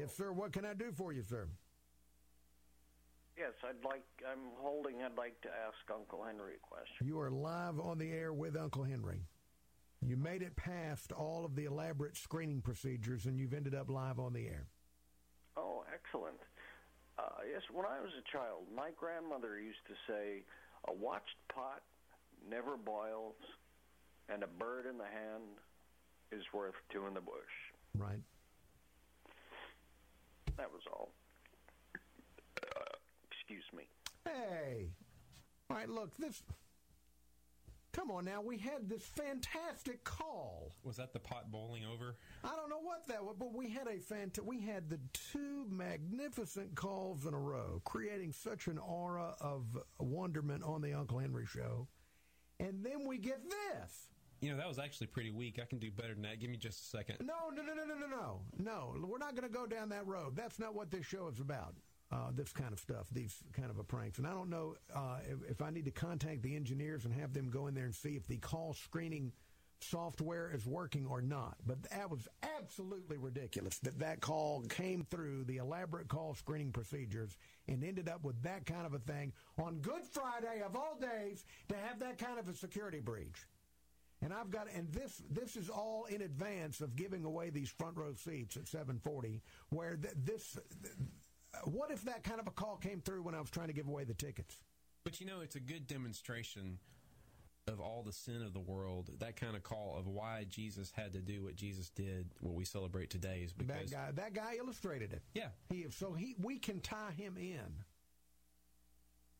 Yes, sir. What can I do for you, sir? Yes, I'd like. I'm holding. I'd like to ask Uncle Henry a question. You are live on the air with Uncle Henry. You made it past all of the elaborate screening procedures, and you've ended up live on the air. Oh, excellent. Uh, yes, when I was a child, my grandmother used to say, "A watched pot never boils, and a bird in the hand is worth two in the bush." Right. That was all. Uh, excuse me. Hey. All right, look, this. Come on now, we had this fantastic call. Was that the pot bowling over? I don't know what that was, but we had a fant- we had the two magnificent calls in a row, creating such an aura of wonderment on the Uncle Henry show. And then we get this. You know, that was actually pretty weak. I can do better than that. Give me just a second. No, no, no, no, no, no, no. No, we're not going to go down that road. That's not what this show is about. Uh, this kind of stuff, these kind of a pranks. And I don't know uh, if, if I need to contact the engineers and have them go in there and see if the call screening software is working or not. But that was absolutely ridiculous that that call came through the elaborate call screening procedures and ended up with that kind of a thing on Good Friday of all days to have that kind of a security breach. And I've got, and this this is all in advance of giving away these front row seats at 740. Where th- this, th- what if that kind of a call came through when I was trying to give away the tickets? But you know, it's a good demonstration of all the sin of the world. That kind of call of why Jesus had to do what Jesus did, what we celebrate today, is because that guy that guy illustrated it. Yeah. He so he we can tie him in,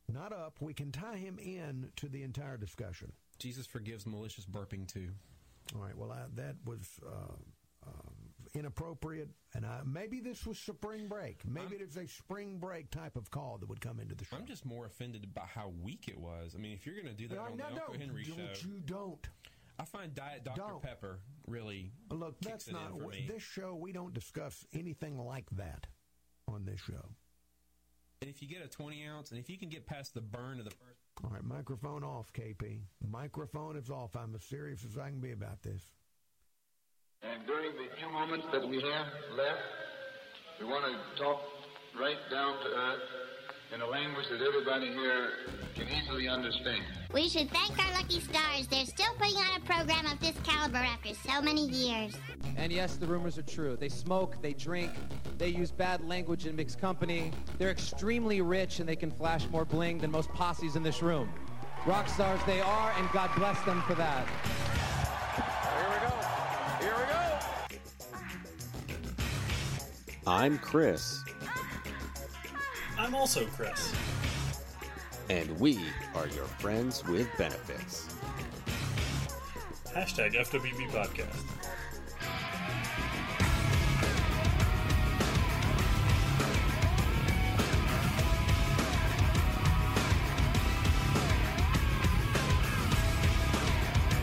not up. We can tie him in to the entire discussion. Jesus forgives malicious burping too. All right. Well, I, that was uh, uh, inappropriate, and I, maybe this was spring break. Maybe I'm- it's a spring break type of call that would come into the show. I'm just more offended by how weak it was. I mean, if you're going to do that No, on no, the Uncle Henry don't show, you don't. I find Diet Dr Don't. Pepper really Look, that's it not in for me. this show. We don't discuss anything like that on this show. And if you get a 20 ounce, and if you can get past the burn of the first, All right, microphone off, KP. Microphone is off. I'm as serious as I can be about this. And during the few moments that we have left, we want to talk right down to earth in a language that everybody here can easily understand. We should thank our lucky stars. They're still putting on a program of this caliber after so many years. And yes, the rumors are true. They smoke, they drink, they use bad language in mixed company. They're extremely rich and they can flash more bling than most posses in this room. Rock stars they are, and God bless them for that. Here we go. Here we go. I'm Chris, I'm also Chris. and we are your friends with benefits. Hashtag FWB Podcast.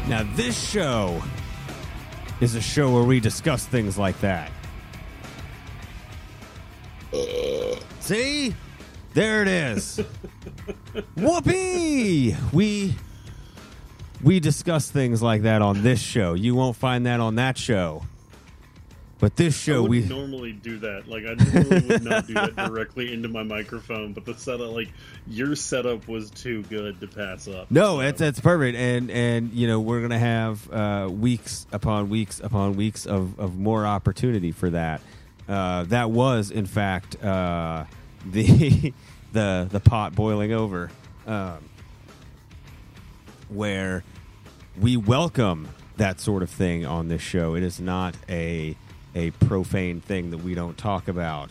Now, this show is a show where we discuss things like that. Uh. See? There it is. Whoopee! We we discuss things like that on this show. You won't find that on that show. But this show we normally do that. Like I normally would not do that directly into my microphone, but the setup, like your setup, was too good to pass up. No, it's that's perfect, and and you know we're gonna have uh, weeks upon weeks upon weeks of, of more opportunity for that. Uh, that was, in fact, uh, the the the pot boiling over, um, where we welcome that sort of thing on this show. It is not a a profane thing that we don't talk about,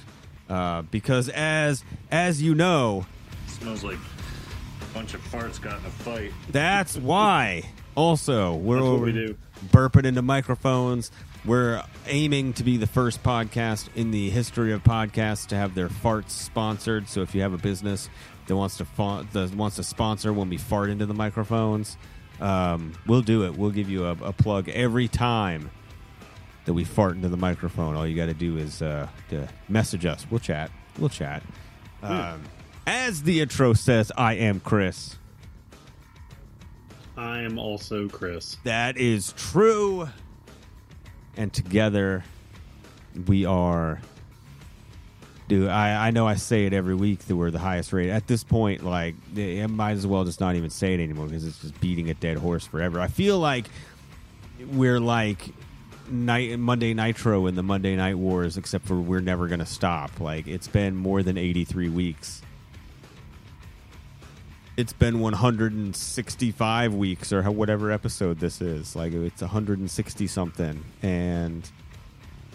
uh, because as as you know, smells like a bunch of farts got in a fight. that's why. Also, we're over we do. burping into microphones. We're aiming to be the first podcast in the history of podcasts to have their farts sponsored. So if you have a business that wants to fa- that wants to sponsor when we fart into the microphones, um, we'll do it. We'll give you a, a plug every time that we fart into the microphone. All you got to do is uh, to message us. We'll chat. We'll chat. Um, as the intro says, I am Chris. I am also Chris. That is true. And together we are Dude, I, I know I say it every week that we're the highest rated. At this point, like, I might as well just not even say it anymore because it's just beating a dead horse forever. I feel like we're like night Monday Nitro in the Monday Night Wars, except for we're never to stop. Like, it's been more than 83 weeks. It's been 165 weeks or whatever episode this is. Like, it's 160 something. And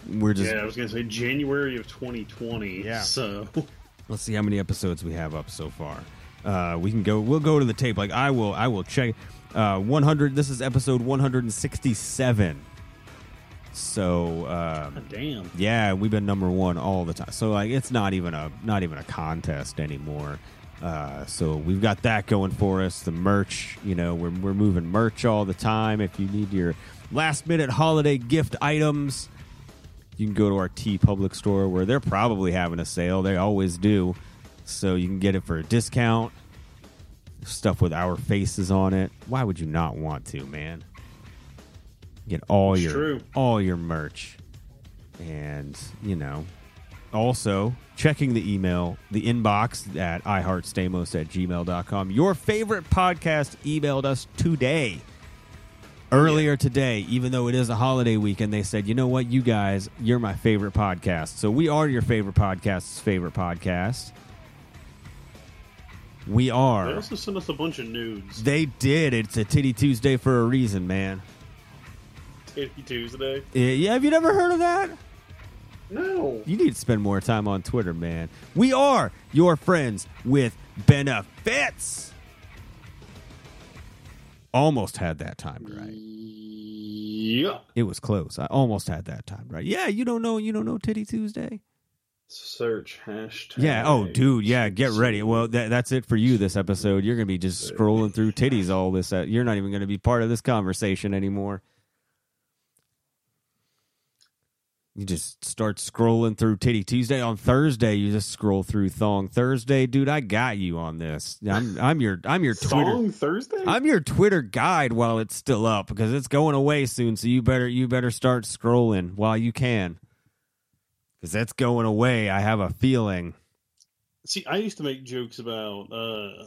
we're just yeah, I was gonna say January of 2020. Yeah. So let's see how many episodes we have up so far. Uh, we can go. We'll go to the tape. Like I will. I will check. Uh, 100. This is episode 167. So um, damn. yeah, we've been number one all the time. So like, it's not even a not even a contest anymore. Uh, so we've got that going for us. The merch, you know, we're we're moving merch all the time. If you need your last minute holiday gift items, you can go to our TeePublic store where they're probably having a sale. They always do. So you can get it for a discount. Stuff with our faces on it. Why would you not want to, man? Get all It's your true. all your merch. And, you know, also checking the email, the inbox at iheartstamos at gmail.com. Your favorite podcast emailed us today earlier today, even though it is a holiday weekend, they said, you know what, you guys, you're my favorite podcast. So we are your favorite podcast's favorite podcast. We are. They also sent us a bunch of nudes. They did. It's a Titty Tuesday for a reason, man. Titty Tuesday. Yeah, have you never heard of that? No. You need to spend more time on Twitter, man. We are your friends with benefits. Almost had that timed right. Yeah. It was close. I almost had that timed right. Yeah, you don't know. You don't know Titty Tuesday. Search hashtag. Yeah. Oh, dude. Yeah. Get ready. Well, that, that's it for you this episode. You're gonna be just scrolling through titties all this. Uh, you're not even gonna be part of this conversation anymore. You just start scrolling through Titty Tuesday on Thursday. You just scroll through Thong Thursday, dude. I got you on this. I'm I'm your I'm your Twitter Thong Thursday. I'm your Twitter guide while it's still up because it's going away soon. So you better you better start scrolling while you can because that's going away. I have a feeling. See, I used to make jokes about uh,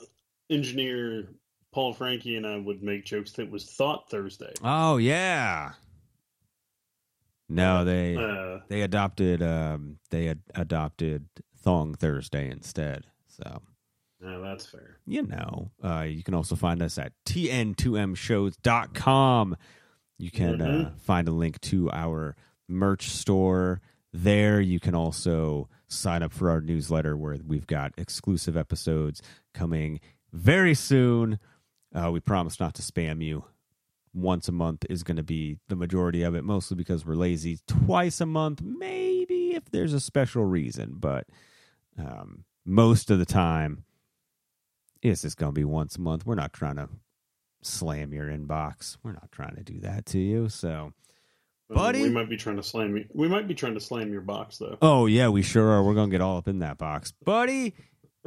engineer Paul Frankie, and I would make jokes that was Thought Thursday. Oh yeah. No, they Uh, they adopted um they ad- adopted Thong Thursday instead. So no, that's fair. you know, uh, you can also find us at tn2mshows.com. You can uh, Mhm. find a link to our merch store there. You can also sign up for our newsletter where we've got exclusive episodes coming very soon. Uh, we promise not to spam you. Once a month is going to be the majority of it, mostly because we're lazy. Twice a month, maybe if there's a special reason, but um, most of the time, it's just going to be once a month. We're not trying to slam your inbox. We're not trying to do that to you. So, Buddy? we might be trying to slam you. We might be trying to slam your box though. oh yeah, we sure are. We're going to get all up in that box, buddy.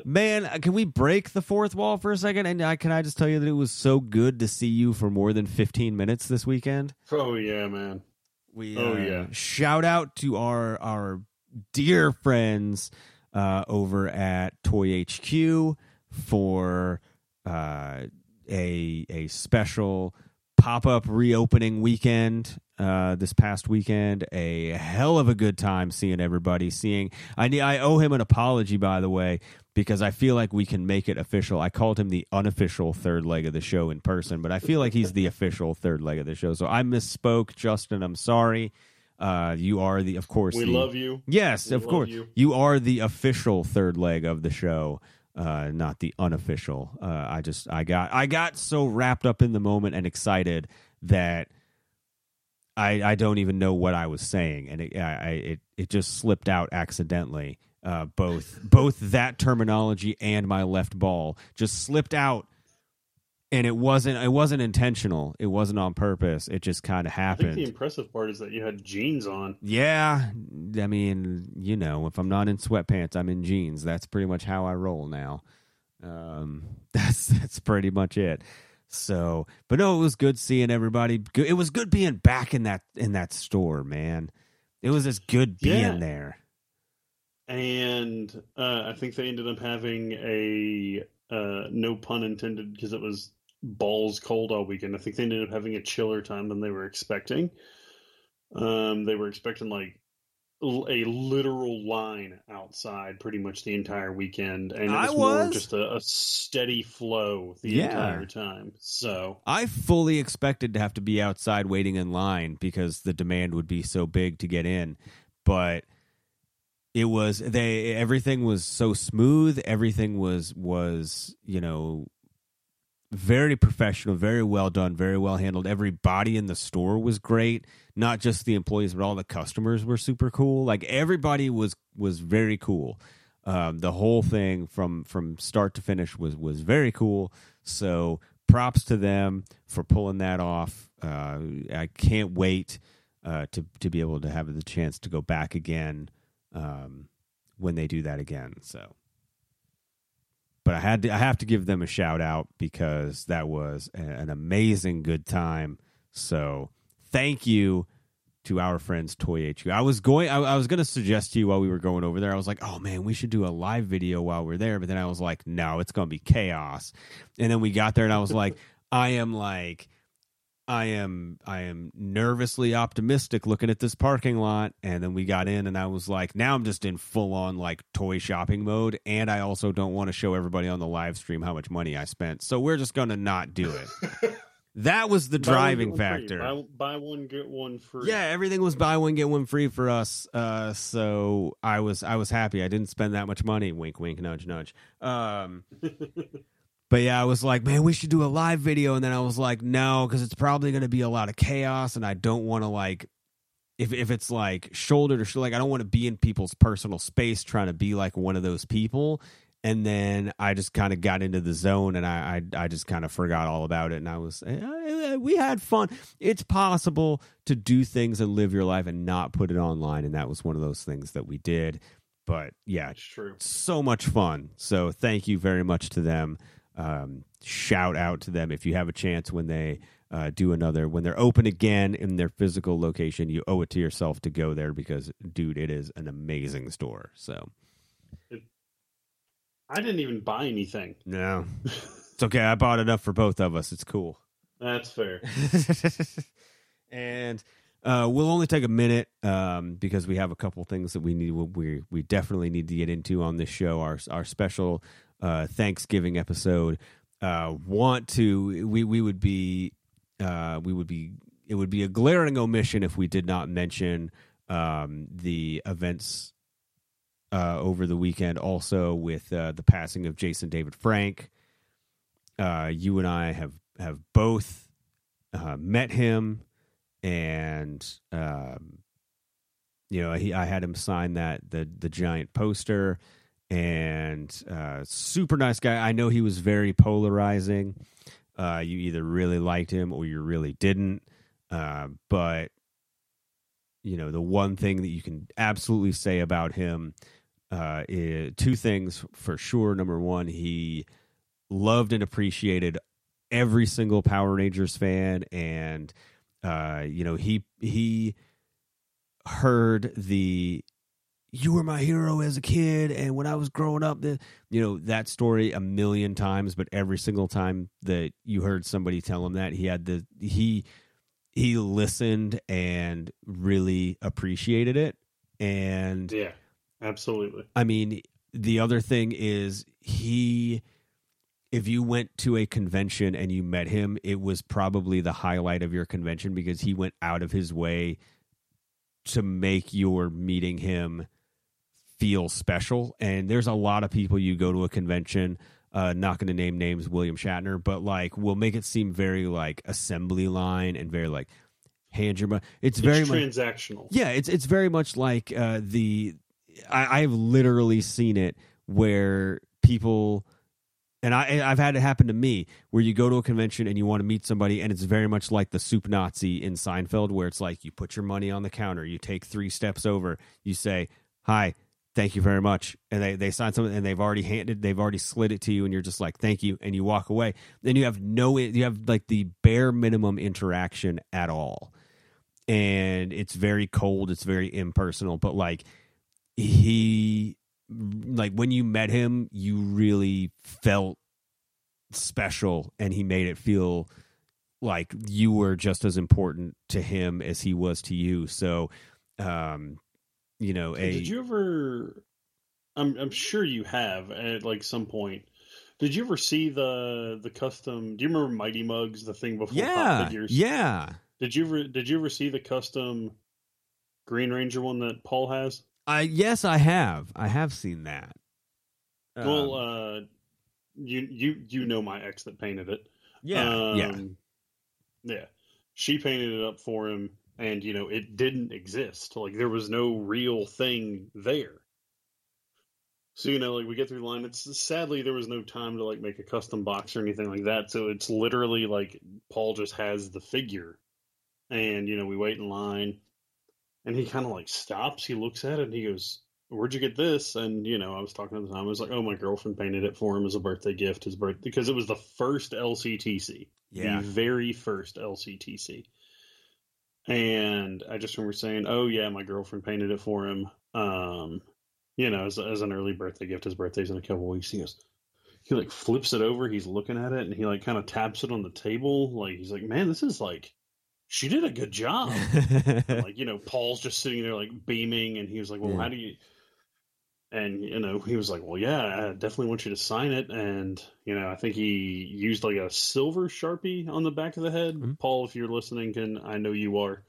Man, uh, can we break the fourth wall for a second? And I can I just tell you that it was so good to see you for more than fifteen minutes this weekend. Oh yeah, man. We Oh, uh, yeah. shout out to our our dear friends uh, over at Toy HQ for uh, a a special pop up reopening weekend uh, this past weekend. A hell of a good time seeing everybody. Seeing I I owe him an apology by the way because I feel like we can make it official. I called him the unofficial third leg of the show in person, but I feel like he's the official third leg of the show. So I misspoke, Justin. I'm sorry. Uh, you are the, of course, We the- love you. Yes, We of course. you. You are the official third leg of the show, uh, not the unofficial. Uh, I just I got I got so wrapped up in the moment and excited that I I don't even know what I was saying, and it I, it it just slipped out accidentally. Uh, both both that terminology and my left ball just slipped out. And it wasn't. It wasn't intentional. It wasn't on purpose. It just kind of I think happened. the impressive part is that you had jeans on. Yeah, I mean, you know, if I'm not in sweatpants, I'm in jeans. That's pretty much how I roll now. Um, that's that's pretty much it. So, but no, it was good seeing everybody. It was good being back in that in that store, man. It was just good being Yeah. there. and uh, I think they ended up having a uh, no pun intended because it was balls cold all weekend. I think they ended up having a chiller time than they were expecting. Um, they were expecting like a literal line outside pretty much the entire weekend, and it I was, more just a, a steady flow the Yeah. entire time. So I fully expected to have to be outside waiting in line because the demand would be so big to get in, but it was they everything was so smooth, everything was was, you know, very professional, very well done, very well handled. Everybody in the store was great, not just the employees, but all the customers were super cool. Like everybody was was very cool. Um, the whole thing from from start to finish was was very cool. So props to them for pulling that off. Uh, I can't wait uh, to to be able to have the chance to go back again um, when they do that again. So but I had to, I have to give them a shout out because that was an amazing good time. So thank you to our friends Toy HQ. I was going I, I was going to suggest to you while we were going over there. I was like, "Oh man, we should do a live video while we're there." But then I was like, "No, it's going to be chaos." And then we got there and I was like, "I am like I am I am nervously optimistic looking at this parking lot and then we got in and I was like now I'm just in full on like toy shopping mode and I also don't want to show everybody on the live stream how much money I spent. So we're just going to not do it. that was the driving get one factor. Buy, buy one get one free. Yeah, everything was buy one get one free for us. Uh, so I was I was happy. I didn't spend that much money. Wink, wink, nudge, nudge. Um, but yeah, I was like, man, we should do a live video, and then I was like, no, because it's probably going to be a lot of chaos, and I don't want to like. If, if it's like shoulder to shoulder, like I don't want to be in people's personal space trying to be like one of those people. And then I just kind of got into the zone, and I I, I just kind of forgot all about it. And I was eh, we had fun. It's possible to do things and live your life and not put it online, and that was one of those things that we did. But yeah, It's true. so much fun. So thank you very much to them. Um, shout out to them if you have a chance when they uh, do another when they're open again in their physical location. You owe it to yourself to go there because, dude, it is an amazing store. So I didn't even buy anything. no, it's okay. I bought enough for both of us. It's cool. That's fair. and uh, we'll only take a minute um, because we have a couple things that we need. We we definitely need to get into on this show. Our our special uh, Thanksgiving episode. Uh, want to we we would be uh, we would be it would be a glaring omission if we did not mention um, the events uh, over the weekend. Also with uh, the passing of Jason David Frank. Uh, you and I have have both uh, met him and um, you know he I had him sign that the the giant poster and uh, super nice guy. I know he was very polarizing. Uh, you either really liked him or you really didn't. Uh, but you know the one thing that you can absolutely say about him uh, is two things for sure. Number one, he loved and appreciated every single Power Rangers fan and uh, you know, he he heard the you were my hero as a kid and when I was growing up the you know that story a million times but every single time that you heard somebody tell him that he had the he he listened and really appreciated it and Yeah, absolutely. I mean, the other thing is he if you went to a convention and you met him, it was probably the highlight of your convention because he went out of his way to make your meeting him feel special. And there's a lot of people you go to a convention, uh, not going to name names, William Shatner, but like will make it seem very like assembly line and very like hand your money. It's very it's much transactional. yeah, it's it's very much like uh, the I, I've literally seen it where people and I I've had it happen to me where you go to a convention and you want to meet somebody and it's very much like the soup Nazi in Seinfeld where it's like you put your money on the counter, you take three steps over, you say hi. Thank you very much. And they, they sign something and they've already handed, they've already slid it to you, and you're just like, thank you. And you walk away. Then you have no, you have like the bare minimum interaction at all and it's very cold it's very impersonal but like he like when you met him, you really felt special, and he made it feel like you were just as important to him as he was to you. So, um, you know, a Did you ever? I'm I'm sure you have at like some point. Did you ever see the the custom? Do you remember Mighty Muggs, the thing before Pop yeah, Figures? yeah. Did you ever Did you ever see the custom Green Ranger one that Paul has? I yes, I have. I have seen that. well, Um, uh, you you you know my ex that painted it. yeah, yeah. Um, yeah. She painted it up for him, and you know it didn't exist. Like there was no real thing there. So you know, like we get through the line. It's sadly there was no time to like make a custom box or anything like that. So it's literally like Paul just has the figure, and you know we wait in line, and he kind of like stops. He looks at it and he goes, "Where'd you get this?" And you know I was talking at the time. I was like, "Oh, my girlfriend painted it for him as a birthday gift. His birthday because it was the first LCTC." Yeah. the very first LCTC. And I just remember saying, "Oh yeah, my girlfriend painted it for him." Um, you know, as, as an early birthday gift. His birthday's in a couple weeks. He goes, he like flips it over. He's looking at it, and he like kind of taps it on the table. Like he's like, "Man, this is like." She did a good job. Like you know, Paul's just sitting there like beaming, and he was like, "Well, Yeah. how do you?" And you know, he was like, "Well, yeah, I definitely want you to sign it." And you know, I think he used like a silver sharpie on the back of the head. Mhm. Paul, if you're listening, can I know you are?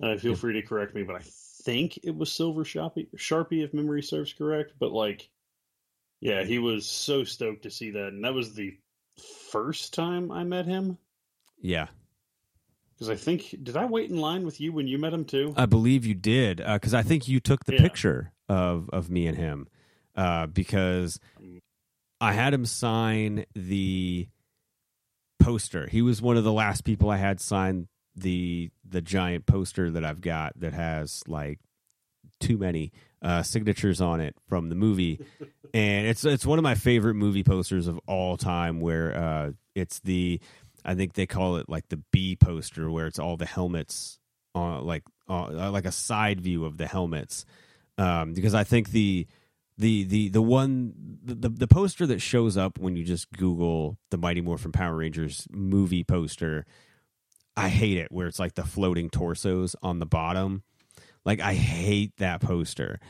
Uh, feel Yeah. free to correct me, but I think it was silver sharpie, sharpie if memory serves correct. But like, yeah, he was so stoked to see that, and that was the first time I met him. yeah. Because I think did I wait in line with you when you met him too? I believe you did because I think you took the Yeah. picture of of me and him uh, because I had him sign the poster. He was one of the last people I had sign the the giant poster that I've got that has like too many uh, signatures on it from the movie, and it's it's one of my favorite movie posters of all time. Where uh, it's the I think they call it like the B poster, where it's all the helmets on like uh, like a side view of the helmets, um, because I think the the the the one the, the poster that shows up when you just Google the Mighty Morphin Power Rangers movie poster, I hate it where it's like the floating torsos on the bottom. Like I hate that poster.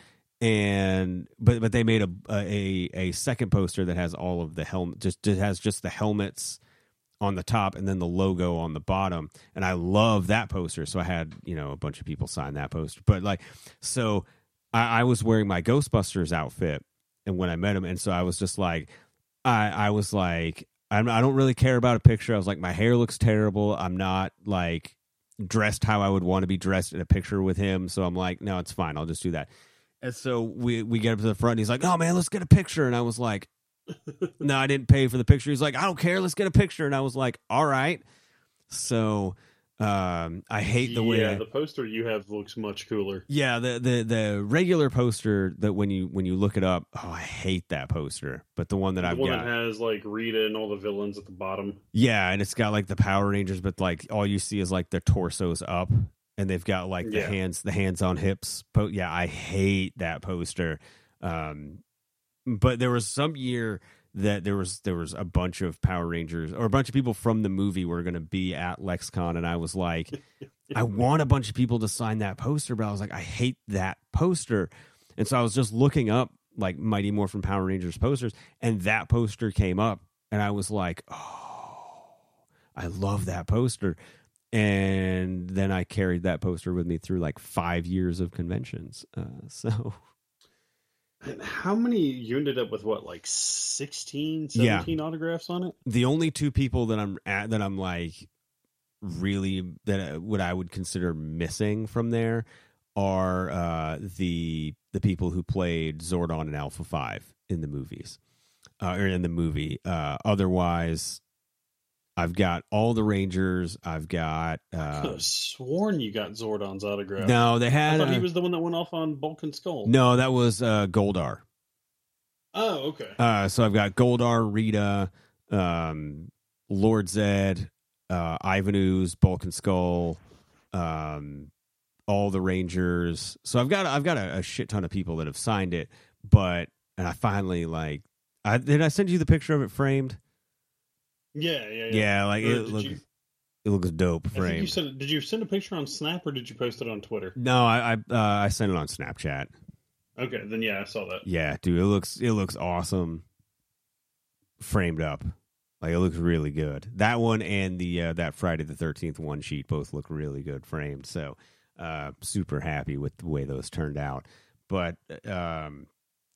And but but they made a a a second poster that has all of the helmet just it has just the helmets on the top and then the logo on the bottom. And I love that poster. So I had, you know, a bunch of people sign that poster. But like so I, I was wearing my Ghostbusters outfit and when I met him, and so I was just like I I was like I'm, I don't really care about a picture. I was like my hair looks terrible. I'm not like dressed how I would want to be dressed in a picture with him. So I'm like, no, it's fine. I'll just do that. And so we we get up to the front. And he's like, "Oh man, let's get a picture." And I was like, "No, I didn't pay for the picture." He's like, "I don't care. Let's get a picture." And I was like, "All right." So um, I hate the way. yeah, the poster you have looks much cooler. yeah, the, the the regular poster that when you when you look it up, oh, I hate that poster. But the one that The I've one got, that has like Rita and all the villains at the bottom. yeah, and it's got like the Power Rangers, but like all you see is like their torsos up, and they've got like the Yeah. hands the hands on hips. Po- yeah, I hate that poster. Um, but there was some year that there was there was a bunch of Power Rangers or a bunch of people from the movie were going to be at LexCon, and I was like, I want a bunch of people to sign that poster, but I was like, I hate that poster, and so I was just looking up like Mighty Morphin Power Rangers posters, and that poster came up, and I was like, oh, I love that poster. And then I carried that poster with me through like five years of conventions. Uh, so how many you ended up with? What like 16, Yeah. 17 autographs on it? the only two people that I'm at that I'm like really that uh, what I would consider missing from there are uh, the the people who played Zordon and Alpha Five in the movies uh, or in the movie. Uh, otherwise, I've got all the Rangers. I've got I could uh, have sworn you got Zordon's autograph. no. They I had thought he uh, was the one that went off on Bulk and Skull. no. That was uh, Goldar. Oh, okay. Uh, so I've got Goldar, Rita, um, Lord Zed, uh, Ivan Ooze, Bulk and Skull, um, all the Rangers. So I've got I've got a, a shit ton of people that have signed it, but and I finally like. I did I send you the picture of it framed? Yeah, yeah, yeah. Yeah, like Or it looks you- it looks dope think you framed. Did you send a picture on Snap or did you post it on Twitter? No, I I, uh, I sent it on Snapchat. Okay, then yeah, I saw that. Yeah, dude, it looks it looks awesome. Framed up, like it looks really good. That one and the uh, that Friday the Thirteenth one sheet both look really good framed. So, uh, super happy with the way those turned out. But um,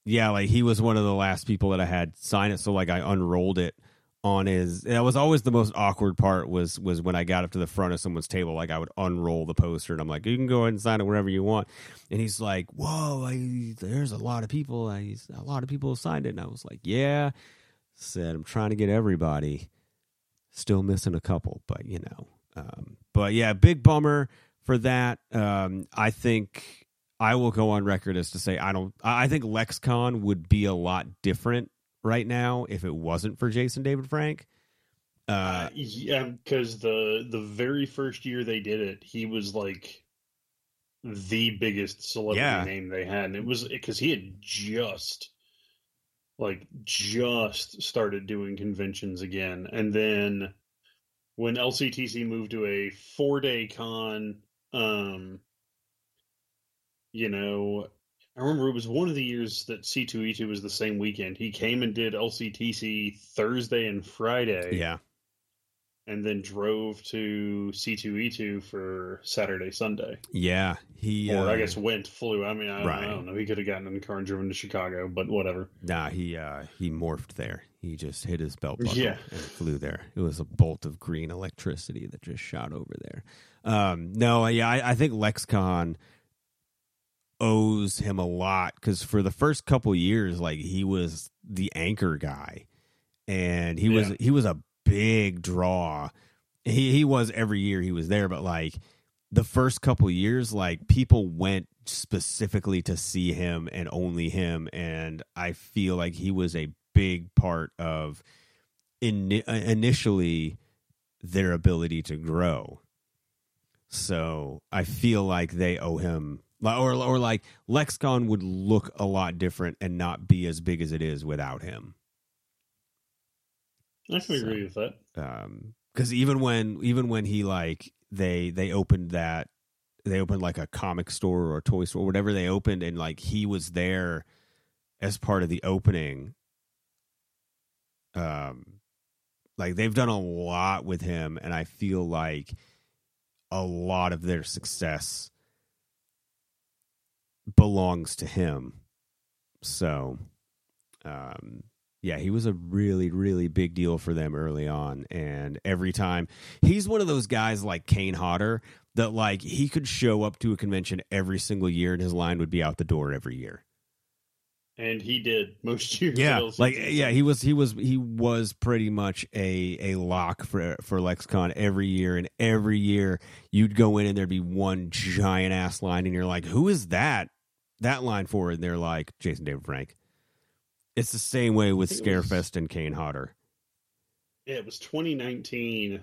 yeah, like he was one of the last people that I had sign it. So like I unrolled it on his. That was always the most awkward part was was when I got up to the front of someone's table. Like I would unroll the poster and I'm like, you can go ahead and sign it wherever you want. And he's like, whoa, I, there's a lot of people. A lot of people signed it. And I was like, yeah. Said I'm trying to get everybody. Still missing a couple, but you know. Um, but yeah, big bummer for that. Um, I think I will go on record as to say I don't. I I think LexCon would be a lot different right now if it wasn't for Jason David Frank. Uh, yeah, because the the very first year they did it, he was like the biggest celebrity Yeah. name they had, and it was because he had just like just started doing conventions again, and then when LCTC moved to a four day con, um, you know. I remember it was one of the years that C2E2 was the same weekend. He came and did LCTC Thursday and Friday yeah, and then drove to C2E2 for Saturday, Sunday. yeah. He, Or uh, I guess went, flew. I mean, I, Right. I don't know. He could have gotten in the car and driven to Chicago, but whatever. Nah, he uh, he morphed there. He just hit his belt buckle Yeah. and flew there. It was a bolt of green electricity that just shot over there. Um, no, yeah, I, I think LexCon owes him a lot because for the first couple years, like he was the anchor guy, and he was he was a big draw. He he was every year he was there, but like the first couple years, like people went specifically to see him and only him, and I feel like he was a big part of in, initially their ability to grow. So I feel like they owe him, or or like LexCon would look a lot different and not be as big as it is without him. I can So- agree with that. um because even when even when he like they they opened that they opened like a comic store or a toy store whatever they opened and like he was there as part of the opening um like they've done a lot with him and i feel like a lot of their success belongs to him so um yeah, he was a really, really big deal for them early on. And every time he's one of those guys like Kane Hodder that like he could show up to a convention every single year and his line would be out the door every year. And he did most years. Yeah. Like yeah, he was he was he was pretty much a a lock for for LexCon every year and every year you'd go in and there'd be one giant ass line and you're like, "Who is that?" That line for and they're like, "Jason David Frank." It's the same way with Scarefest and Kane Hodder. Yeah, it was 2019.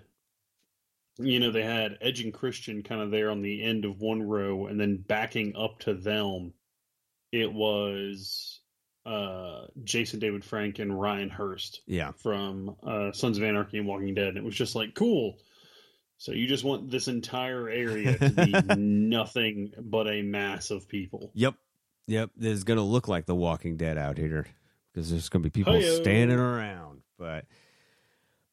You know, they had Edge and Christian kind of there on the end of one row, and then backing up to them, it was uh, Jason David Frank and Ryan Hurst Yeah. from uh, Sons of Anarchy and Walking Dead. And it was just like, cool. So you just want this entire area to be nothing but a mass of people. Yep. Yep. There's going to look like The Walking Dead out here because there's going to be people Hi-yo. standing around. But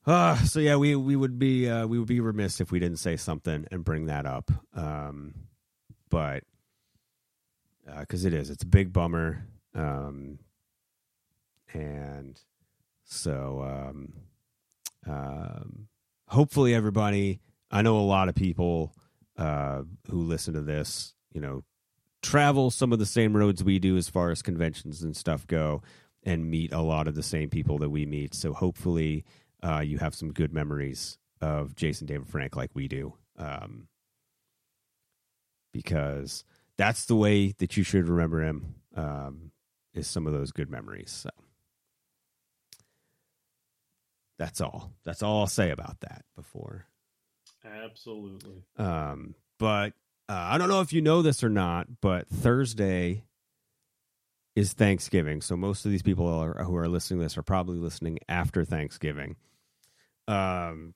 uh, so yeah, we we would be uh, we would be remiss if we didn't say something and bring that up. Um, but because it is, it's a big bummer. Um, and so um, um, hopefully everybody. I know a lot of people uh, who listen to this. You know, travel some of the same roads we do as far as conventions and stuff go and meet a lot of the same people that we meet. So hopefully uh, you have some good memories of Jason David Frank like we do. Um, because that's the way that you should remember him um, is some of those good memories. So that's all. That's all I'll say about that before Absolutely. um, but uh, I don't know if you know this or not, but Thursday is Thanksgiving. So most of these people are, who are listening to this are probably listening after Thanksgiving. Um,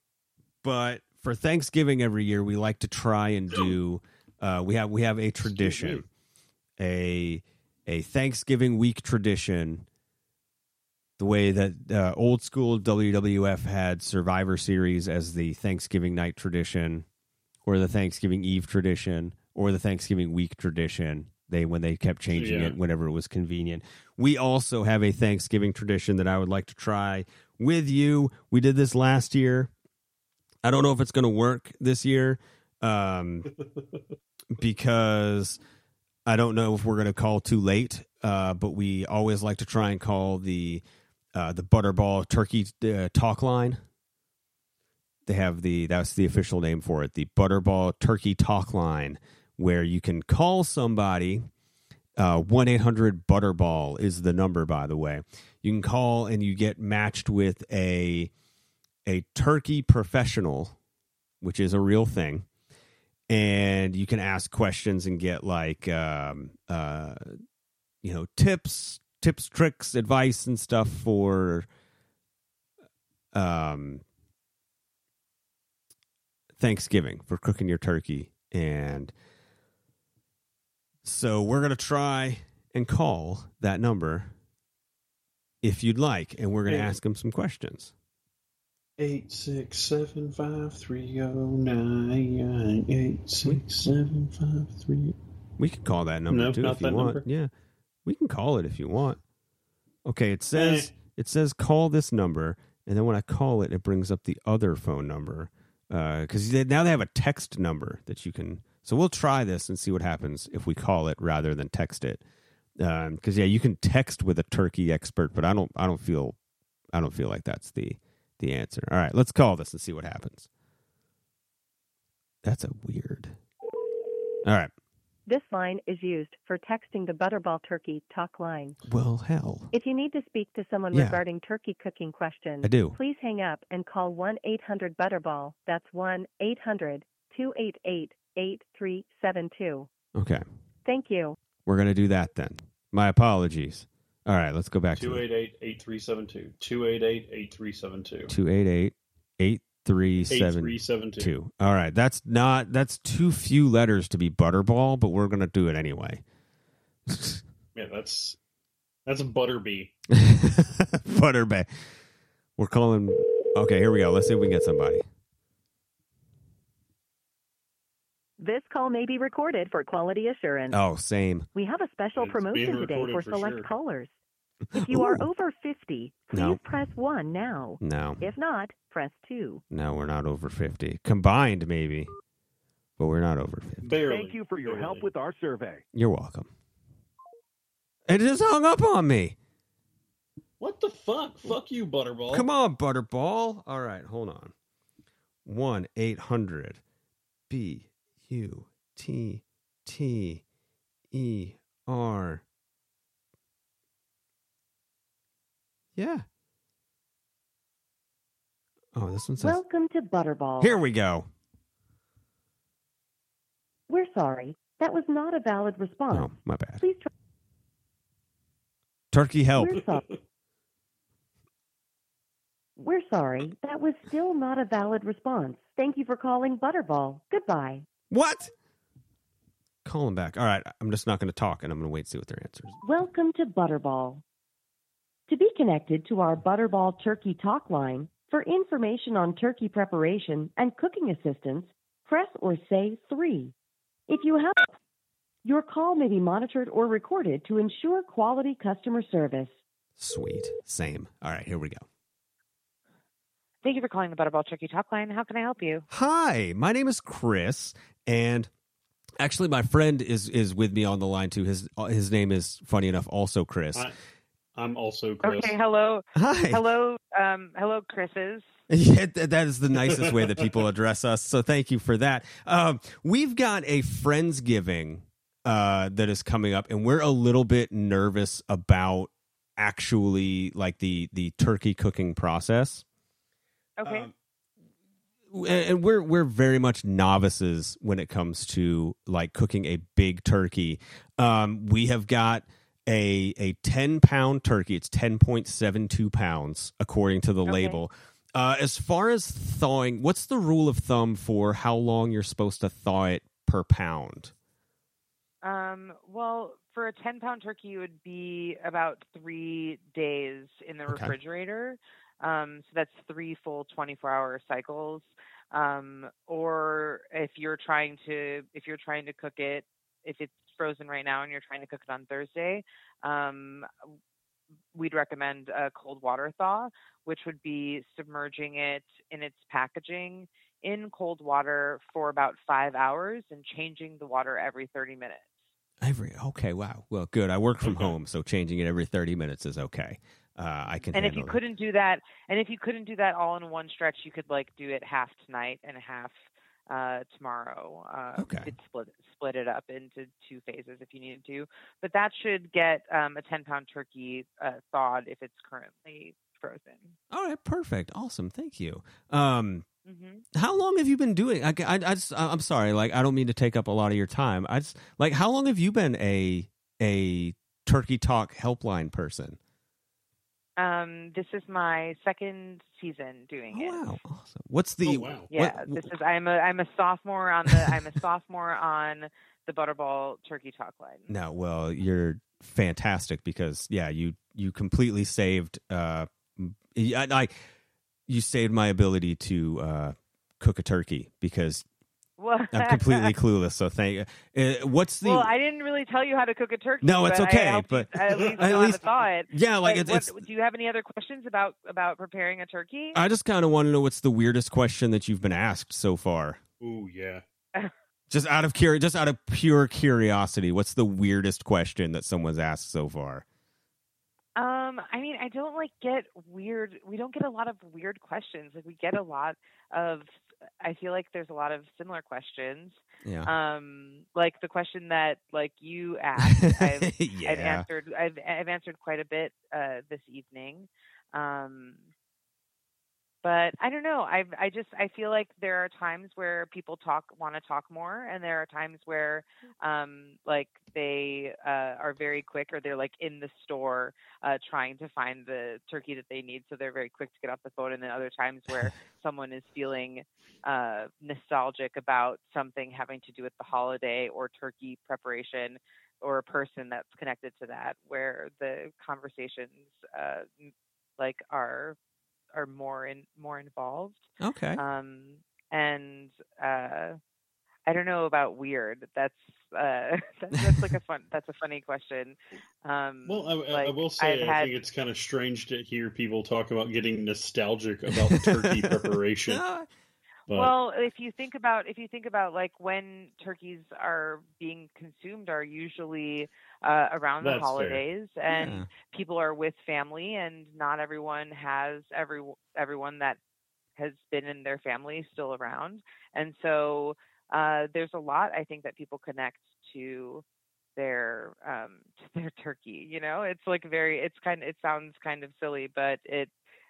but for Thanksgiving every year, we like to try and do. Uh, we have we have a tradition, a a Thanksgiving week tradition. The way that uh, old school WWF had Survivor Series as the Thanksgiving night tradition, or the Thanksgiving Eve tradition, or the Thanksgiving week tradition. They when they kept changing Yeah. it whenever it was convenient. We also have a Thanksgiving tradition that I would like to try with you. We did this last year. I don't know if it's going to work this year um, because I don't know if we're going to call too late. Uh, but we always like to try and call the uh, the Butterball Turkey uh, Talk Line. They have the that's the official name for it, the Butterball Turkey Talk Line, where you can call somebody. Uh, One eight hundred Butterball is the number, by the way. You can call and you get matched with a a turkey professional, which is a real thing, and you can ask questions and get like um, uh, you know tips, tips, tricks, advice, and stuff for um, Thanksgiving for cooking your turkey. And so we're going to try and call that number if you'd like, and we're going to ask them some questions. Eight six seven five three oh nine eight six seven five three. We could call that number too if you want. number? Yeah, we can call it if you want. Okay, it says Eh. it says call this number, and then when I call it, it brings up the other phone number Uh, because now they have a text number that you can. So we'll try this and see what happens if we call it rather than text it. Um, because yeah, you can text with a turkey expert, but I don't. I don't feel. I don't feel like that's the the answer. All right, let's call this and see what happens. That's a weird. All right. This line is used for texting the Butterball Turkey talk line. Well, hell. If you need to speak to someone Yeah. regarding turkey cooking questions, I do. please hang up and call 1 800 Butterball. That's 1 800 288 8372. Okay. Thank you. We're going to do that then. My apologies. All right, let's go back to Two eight eight eight three seven two. Two eight eight eight three seven two. 288 8372. 8372. All right, that's not that's too few letters to be butterball, but we're going to do it anyway. Yeah, that's that's Butterbee. Butterbay. We're calling Okay, here we go. Let's see if we can get somebody. This call may be recorded for quality assurance. Oh, same. We have a special It's promotion today for for select sure. callers. If you are over 50, please No. press 1 now. No. If not, press 2. No, we're not over 50. Combined maybe. But we're not over 50. Barely. Thank you for your help with our survey. You're welcome. It just hung up on me. What the fuck? Fuck you, Butterball. Come on, Butterball. All right, hold on. 1 800 B U T T E R. Yeah. Oh, this one says. Welcome to Butterball. Here we go. We're sorry. That was not a valid response. Oh, my bad. Please try. Turkey help. We're sorry. We're sorry. That was still not a valid response. Thank you for calling Butterball. Goodbye. What? Call him back. All right, I'm just not going to talk, and I'm going to wait and see what their answer is. Welcome to Butterball. To be connected to our Butterball Turkey Talk line for information on turkey preparation and cooking assistance, press or say 3. If you have your call may be monitored or recorded to ensure quality customer service. Sweet. Same. All right, here we go. Thank you for calling the Butterball Turkey Talk Line. How can I help you? Hi, my name is Chris, and actually, my friend is is with me on the line too. His his name is funny enough, also Chris. I, I'm also Chris. Okay, hello. Hi. Hello, um, hello, Chris's. Yeah, that is the nicest way that people address us. So thank you for that. Um, we've got a friendsgiving uh, that is coming up, and we're a little bit nervous about actually like the the turkey cooking process. Okay. Um, and and we're we're very much novices when it comes to like cooking a big turkey. Um, we have got a a ten pound turkey. It's ten point seven two pounds according to the Okay. label. Uh, as far as thawing, what's the rule of thumb for how long you're supposed to thaw it per pound? Um, well, for a 10 pound turkey, it would be about three days in the Okay. refrigerator. Um, so that's three full 24 hour cycles. Um, or if you're trying to, if you're trying to cook it, if it's frozen right now and you're trying to cook it on Thursday, um, we'd recommend a cold water thaw, which would be submerging it in its packaging in cold water for about five hours and changing the water every 30 minutes. Every okay, wow. Well, good. I work from home, so changing it every thirty minutes is okay. Uh, I can. And if you that. couldn't do that, and if you couldn't do that all in one stretch, you could like do it half tonight and half uh, tomorrow. Uh, Okay. You could split split it up into two phases if you needed to. But that should get um, a 10 pound turkey uh, thawed if it's currently frozen. All right, perfect, awesome, thank you. Um, hmm how long have you been doing? I, I, I just, I'm sorry, like I don't mean to take up a lot of your time. I just like how long have you been a a Turkey Talk helpline person? Um, this is my second season doing it. Oh, Wow, awesome. What's the Oh, wow. Yeah, what- this is I'm a I'm a sophomore on the I'm a sophomore on the Butterball Turkey Talk line. No, well, you're fantastic because yeah, you you completely saved uh I, I you saved my ability to uh cook a turkey because Well, I'm completely clueless. So thank uh, what's the well, I didn't really tell you how to cook a turkey. No, it's but okay, I helped you but at least at know least- how thaw it. Yeah, like it's, what- it's do you have any other questions about about preparing a turkey? I just kind of want to know what's the weirdest question that you've been asked so far. Ooh, yeah. Just out of curi- just out of pure curiosity, what's the weirdest question that someone's asked so far? Um, I mean, I don't like get weird. We don't get a lot of weird questions. Like we get a lot of. I feel like there's a lot of similar questions. Yeah. Um, like the question that like you asked, I've, I've answered. I've I've answered quite a bit uh, this evening. Um, but I don't know. I I just I feel like there are times where people talk want to talk more, and there are times where um like they uh, are very quick or they're like in the store uh, trying to find the turkey that they need, so they're very quick to get off the phone. And then other times where someone is feeling uh, nostalgic about something having to do with the holiday or turkey preparation or a person that's connected to that, where the conversations uh, like are are more in more involved. Okay. Um, and uh, I don't know about weird. That's uh, that's, that's like a fun. That's a funny question. Um, Well, I, I- I will say, I've I had- think it's kind of strange to hear people talk about getting nostalgic about turkey preparation. But well, if you think about if you think about like when turkeys are being consumed are usually uh, around That's the fair. holidays and Yeah. people are with family and not everyone has every everyone that has been in their family still around and so uh, there's a lot I think that people connect to their um to their turkey you know it's like very it's kind of, it sounds kind of silly but it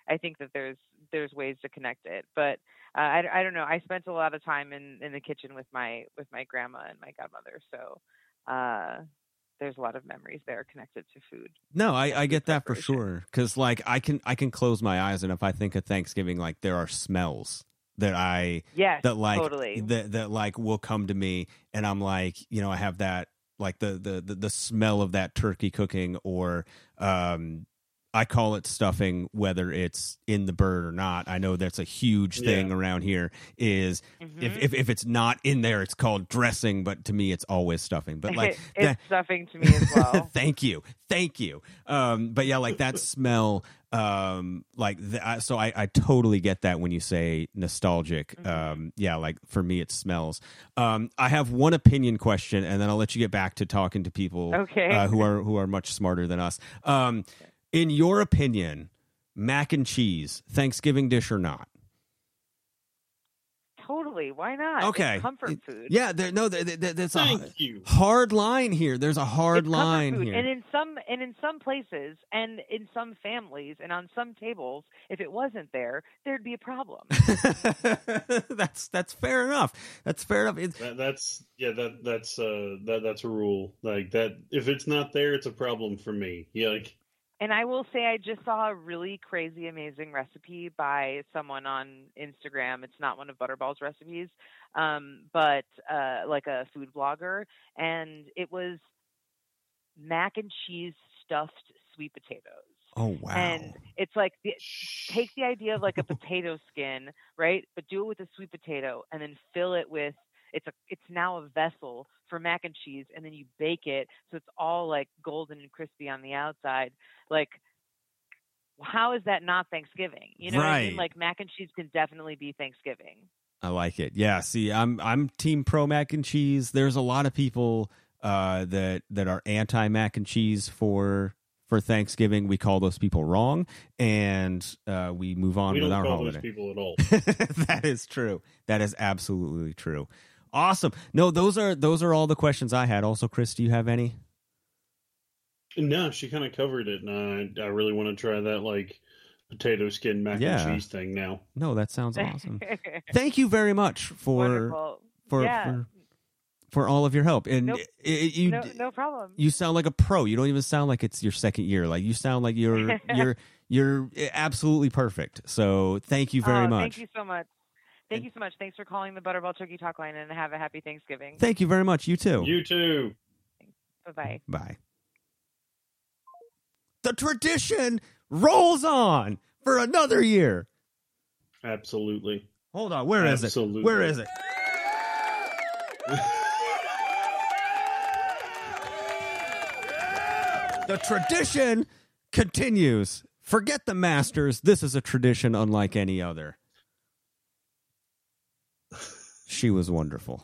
I think that there's there's ways to connect it but uh, I, I don't know I spent a lot of time in in the kitchen with my with my grandma and my godmother so uh there's a lot of memories there connected to food No, I, I get that for sure. Because like I can I can close my eyes, and if I think of Thanksgiving, like there are smells that I yes that like totally that that like will come to me, and I'm like, you know, I have that like the the the, the smell of that turkey cooking, or um, I call it stuffing, whether it's in the bird or not. I know that's a huge thing Yeah. around here. Is if, Mhm. if if it's not in there, it's called dressing, but to me, it's always stuffing. But like it's that- stuffing to me as well thank you thank you um but yeah like that smell um like the, I, so I, I totally get that when you say nostalgic Mm-hmm. um yeah like for me it smells um i have one opinion question and then i'll let you get back to talking to people Okay. uh, who are who are much smarter than us um in your opinion mac and cheese thanksgiving dish or not totally. Why not? It's Okay. comfort food. Yeah, there, no, there, there, there's a you. hard line here. There's a hard it's line food. here. And in some and in some places and in some families and on some tables, if it wasn't there, there'd be a problem. that's that's fair enough. That's fair enough. It's, That, that's yeah. That that's uh that that's a rule. Like that. If it's not there, it's a problem for me. Yeah. Like And I will say, I just saw a really crazy, amazing recipe by someone on Instagram. It's not one of Butterball's recipes, um, but uh, like a food blogger, and it was mac and cheese stuffed sweet potatoes. oh wow. And it's like the, take the idea of like a potato skin, right? But do it with a sweet potato, and then fill it with it's a it's now a vessel for mac and cheese, and then you bake it so it's all like golden and crispy on the outside. Like, how is that not Thanksgiving? You know what I mean? Like mac and cheese can definitely be Thanksgiving. I like it. Yeah. See, I'm I'm team pro mac and cheese. There's a lot of people uh, that that are anti mac and cheese for for Thanksgiving. We call those people wrong, and uh, we move on we with don't our call holiday. those people at all. that is true. That is absolutely true. Awesome. No, those are those are all the questions I had. Also, Chris, do you have any? No, she kind of covered it, and I, I really want to try that like potato skin mac Yeah. and cheese thing now. No, that sounds awesome. Thank you very much for Wonderful. for, yeah. for for all of your help. And Nope. i- i- you no, no problem. you sound like a pro. You don't even sound like it's your second year. Like you sound like you're you're you're absolutely perfect. So thank you very oh, much. Thank you so much. Thank you so much. Thanks for calling the Butterball Turkey Talk Line and have a happy Thanksgiving. Thank you very much. You too. You too. Bye bye. Bye. The tradition rolls on for another year. Absolutely. Hold on. Where is Absolutely. it? Where is it? The tradition continues. Forget the masters. This is a tradition unlike any other. She was wonderful.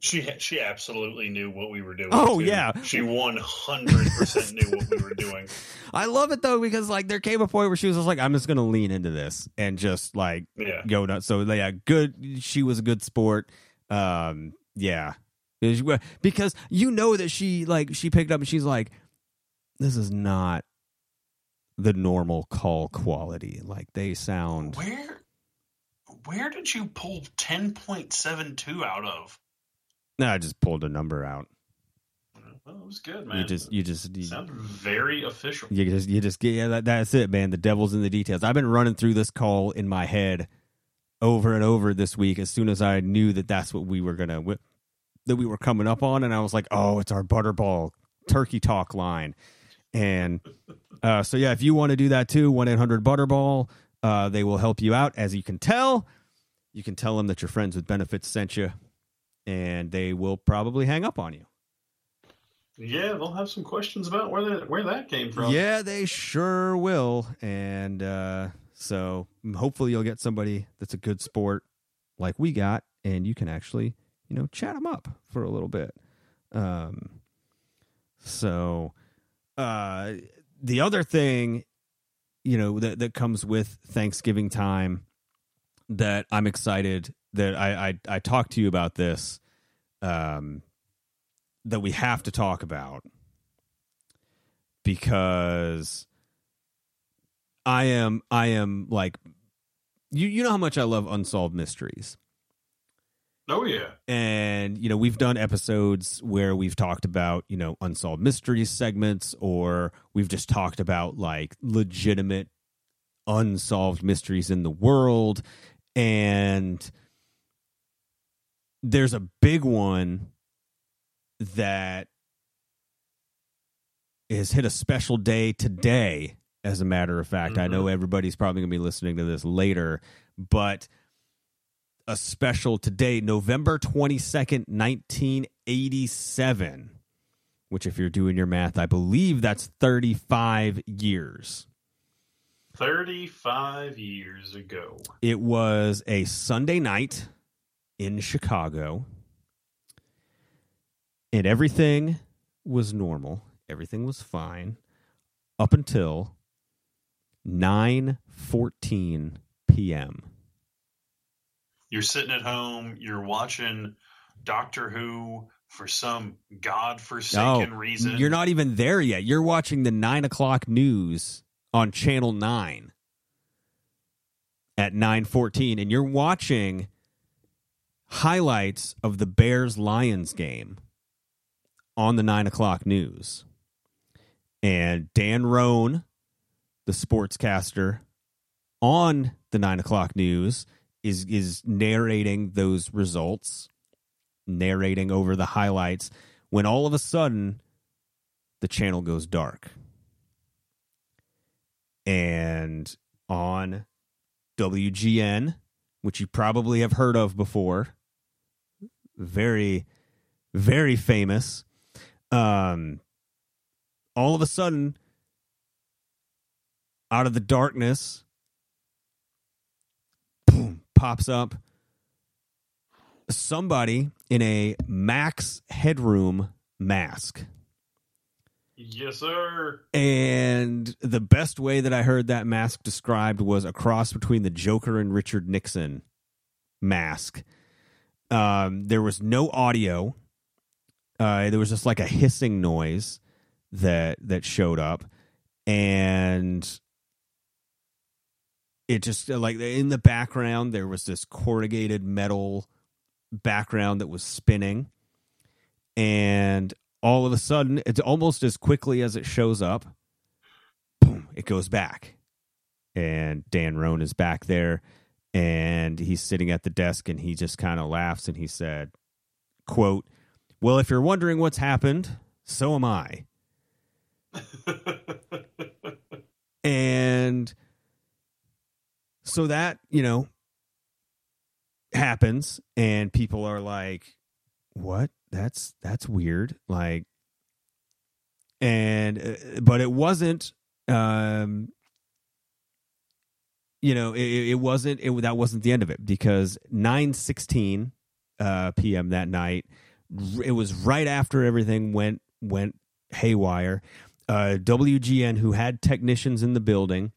She she absolutely knew what we were doing. Oh, too. yeah. she one hundred percent knew what we were doing. I love it though because like there came a point where she was just like, I'm just gonna lean into this and just like Yeah. go nuts. So yeah, good. She was a good sport. Um, yeah, because you know that she like she picked up and she's like, this is not the normal call quality. Like they sound. Where where did you pull ten point seven two out of? No, I just pulled a number out. Well, it was good, man. You just you just you, sounded very official. You just you just get yeah that, that's it man the devil's in the details i've been running through this call in my head over and over this week as soon as i knew that that's what we were gonna, that we were coming up on and i was like oh it's our butterball turkey talk line and uh, so yeah if you want to do that too 1-800-butterball uh, they will help you out as you can tell you can tell them that your friends with benefits sent you and they will probably hang up on you Yeah, they'll have some questions about where that where that came from. Yeah, they sure will. And uh, so hopefully you'll get somebody that's a good sport like we got, and you can actually, you know, chat them up for a little bit. Um, so uh, the other thing, you know, that, that comes with Thanksgiving time that I'm excited that I, I, I talked to you about this, um, that we have to talk about because I am I am like you you know how much I love unsolved mysteries. Oh yeah. And you know, we've done episodes where we've talked about, you know, unsolved mysteries segments or we've just talked about like legitimate unsolved mysteries in the world. And there's a big one that has hit a special day today as a matter of fact. I know mm-hmm. everybody's probably going to be listening to this later but a special today november 22nd 1987 which if you're doing your math i believe that's 35 years Thirty five years ago. it was a sunday night in chicago and everything was normal everything was fine up until 9:14 p.m. You're sitting at home, you're watching Doctor Who for some godforsaken No, reason. you're not even there yet. You're watching the nine o'clock news on Channel Nine at nine fourteen, and you're watching highlights of the Bears Lions game on the nine o'clock news. And Dan Roan, the sportscaster on the nine o'clock news, is is narrating those results, narrating over the highlights, when all of a sudden the channel goes dark. And on WGN, which you probably have heard of before, very, very famous. Um, all of a sudden, out of the darkness, boom, pops up somebody in a Max Headroom mask. Yes, sir. And the best way that I heard that mask described was a cross between the Joker and Richard Nixon mask. Um, there was no audio. Uh, there was just like a hissing noise that that showed up, and it just uh, like in the background there was this corrugated metal background that was spinning, and all of a sudden, it's almost as quickly as it shows up. Boom! It goes back, and Dan Roan is back there, and he's sitting at the desk, and he just kind of laughs, and he said, "quote Well, if you're wondering what's happened, so am I." and so that you know happens and people are like what that's that's weird like and uh, but it wasn't um you know it, it wasn't it that wasn't the end of it because 9:16 uh p.m. that night it was right after everything went went haywire uh WGN who had technicians in the building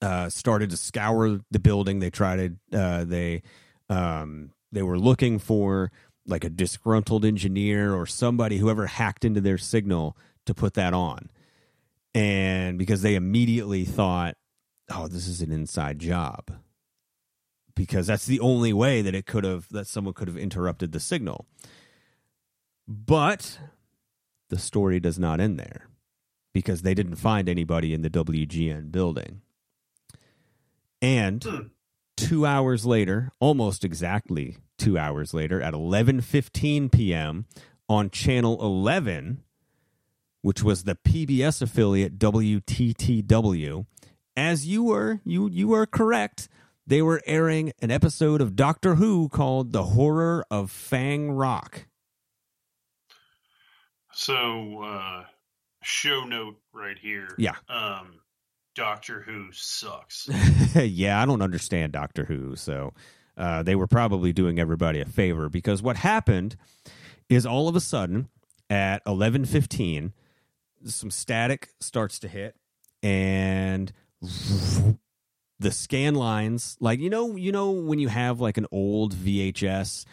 uh started to scour the building they tried to uh they um they were looking for like a disgruntled engineer or somebody whoever hacked into their signal to put that on. And because they immediately thought, oh, this is an inside job. Because that's the only way that it could have, that someone could have interrupted the signal. But the story does not end there because they didn't find anybody in the WGN building. And two hours later, almost exactly two hours later, at 11:15 p.m. on Channel 11, which was the PBS affiliate WTTW, as you were you you were correct, they were airing an episode of Doctor Who called "The Horror of Fang Rock." So, uh, show note right here. Yeah. Um, Doctor Who sucks. yeah, I don't understand Doctor Who, so uh, they were probably doing everybody a favor because what happened is all of a sudden at eleven fifteen, some static starts to hit, and the scan lines, like you know, you know when you have like an old VHS.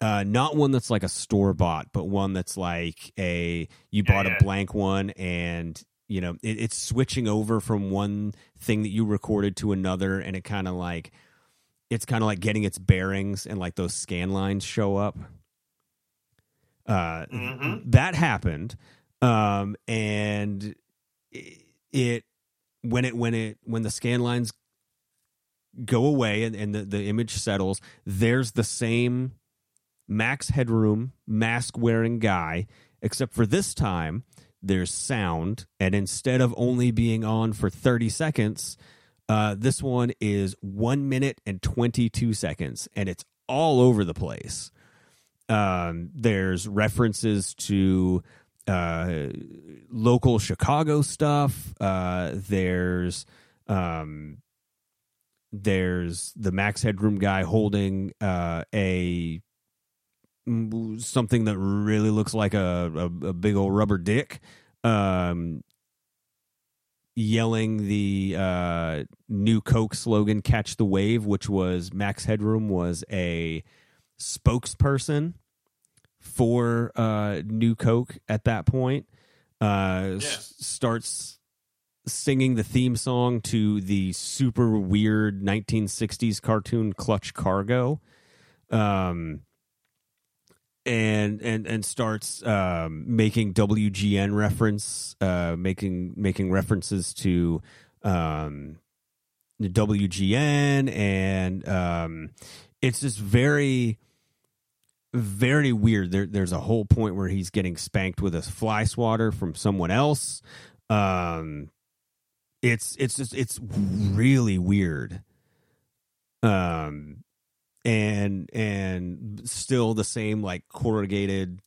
Uh, not one that's like a store bought, but one that's like a you bought yeah. a blank one and you know it, it's switching over from one thing that you recorded to another and it kind of like it's kind of like getting its bearings and like those scan lines show up uh Mhm. that happened um and it, it when it when it when the scan lines go away and, and the, the image settles there's the same max headroom mask wearing guy except for this time there's sound and instead of only being on for 30 seconds uh, this one is 1 minute and 22 seconds and it's all over the place. Um, there's references to uh, local chicago stuff uh, there's um, there's the max headroom guy holding uh, a something that really looks like a, a, a big old rubber dick um yelling the uh, new Coke slogan "Catch the Wave," which was Max Headroom was a spokesperson for uh, New Coke at that point. Uh, s- starts singing the theme song to the super weird 1960s cartoon Clutch Cargo. Um, and and and starts um, making WGN reference, uh, making making references to um, the WGN, and um, it's just very very weird. There, there's a whole point where he's getting spanked with a fly swatter from someone else. Um, it's it's just it's really weird. Um, and and still the same like corrugated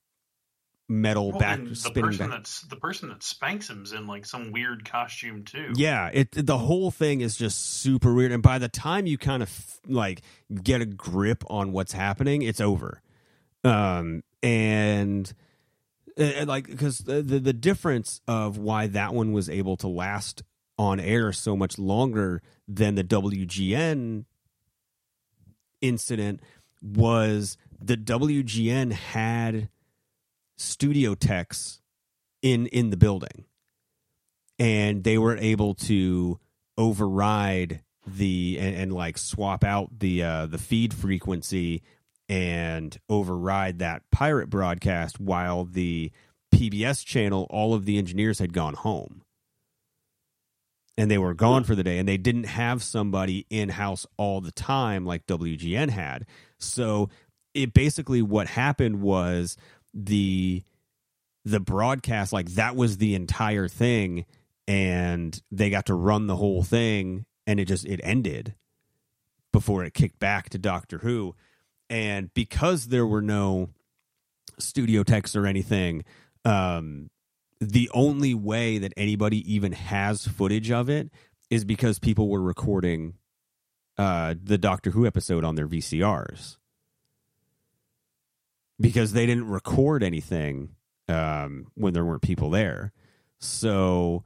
metal Well, back the person back. that's the person that spanks him's in like some weird costume too. Yeah, it the whole thing is just super weird, and by the time you kind of like get a grip on what's happening, it's over. Um, and, and like because the, the the difference of why that one was able to last on air so much longer than the WGN incident was the WGN had studio techs in in the building. And they were able to override the and, and like swap out the uh the feed frequency and override that pirate broadcast while the PBS channel all of the engineers had gone home and they were gone for the day and they didn't have somebody in house all the time like WGN had. So it basically what happened was the the broadcast like that was the entire thing and they got to run the whole thing and it just it ended before it kicked back to Doctor Who. And because there were no studio techs or anything um the only way that anybody even has footage of it is because people were recording uh the Doctor Who episode on their VCRs because they didn't record anything um, when there weren't people there. So,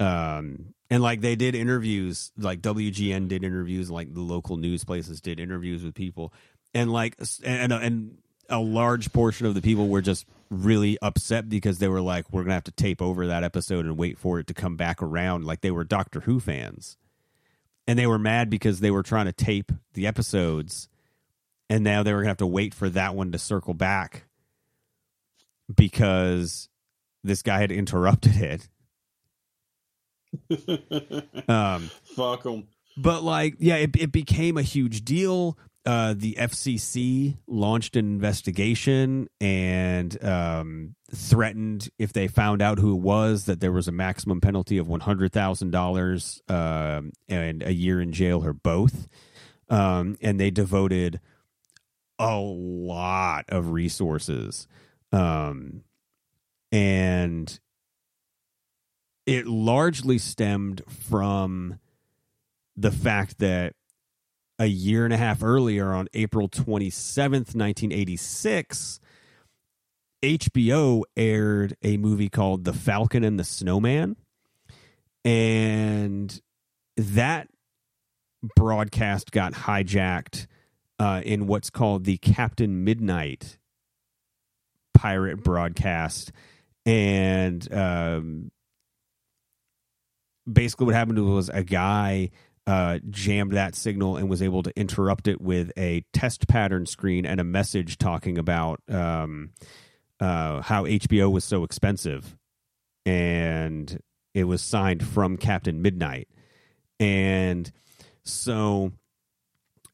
um, and like they did interviews, like WGN did interviews, like the local news places did interviews with people, and like and and a large portion of the people were just really upset because they were like, we're gonna have to tape over that episode and wait for it to come back around. Like they were Doctor Who fans, and they were mad because they were trying to tape the episodes and now they were gonna have to wait for that one to circle back because this guy had interrupted it. um, Fuck them. but like, yeah, it, it became a huge deal. Uh, the FCC launched an investigation and um, threatened if they found out who it was that there was a maximum penalty of one hundred thousand dollars um, and a year in jail or both. Um, and they devoted a lot of resources um and it largely stemmed from the fact that a year and a half earlier on April 27th 1986 HBO aired a movie called The Falcon and the Snowman and that broadcast got hijacked uh, in what's called the Captain Midnight pirate broadcast, and um, basically what happened was a guy uh, jammed that signal and was able to interrupt it with a test pattern screen and a message talking about um, uh, how HBO was so expensive, and it was signed from Captain Midnight, and so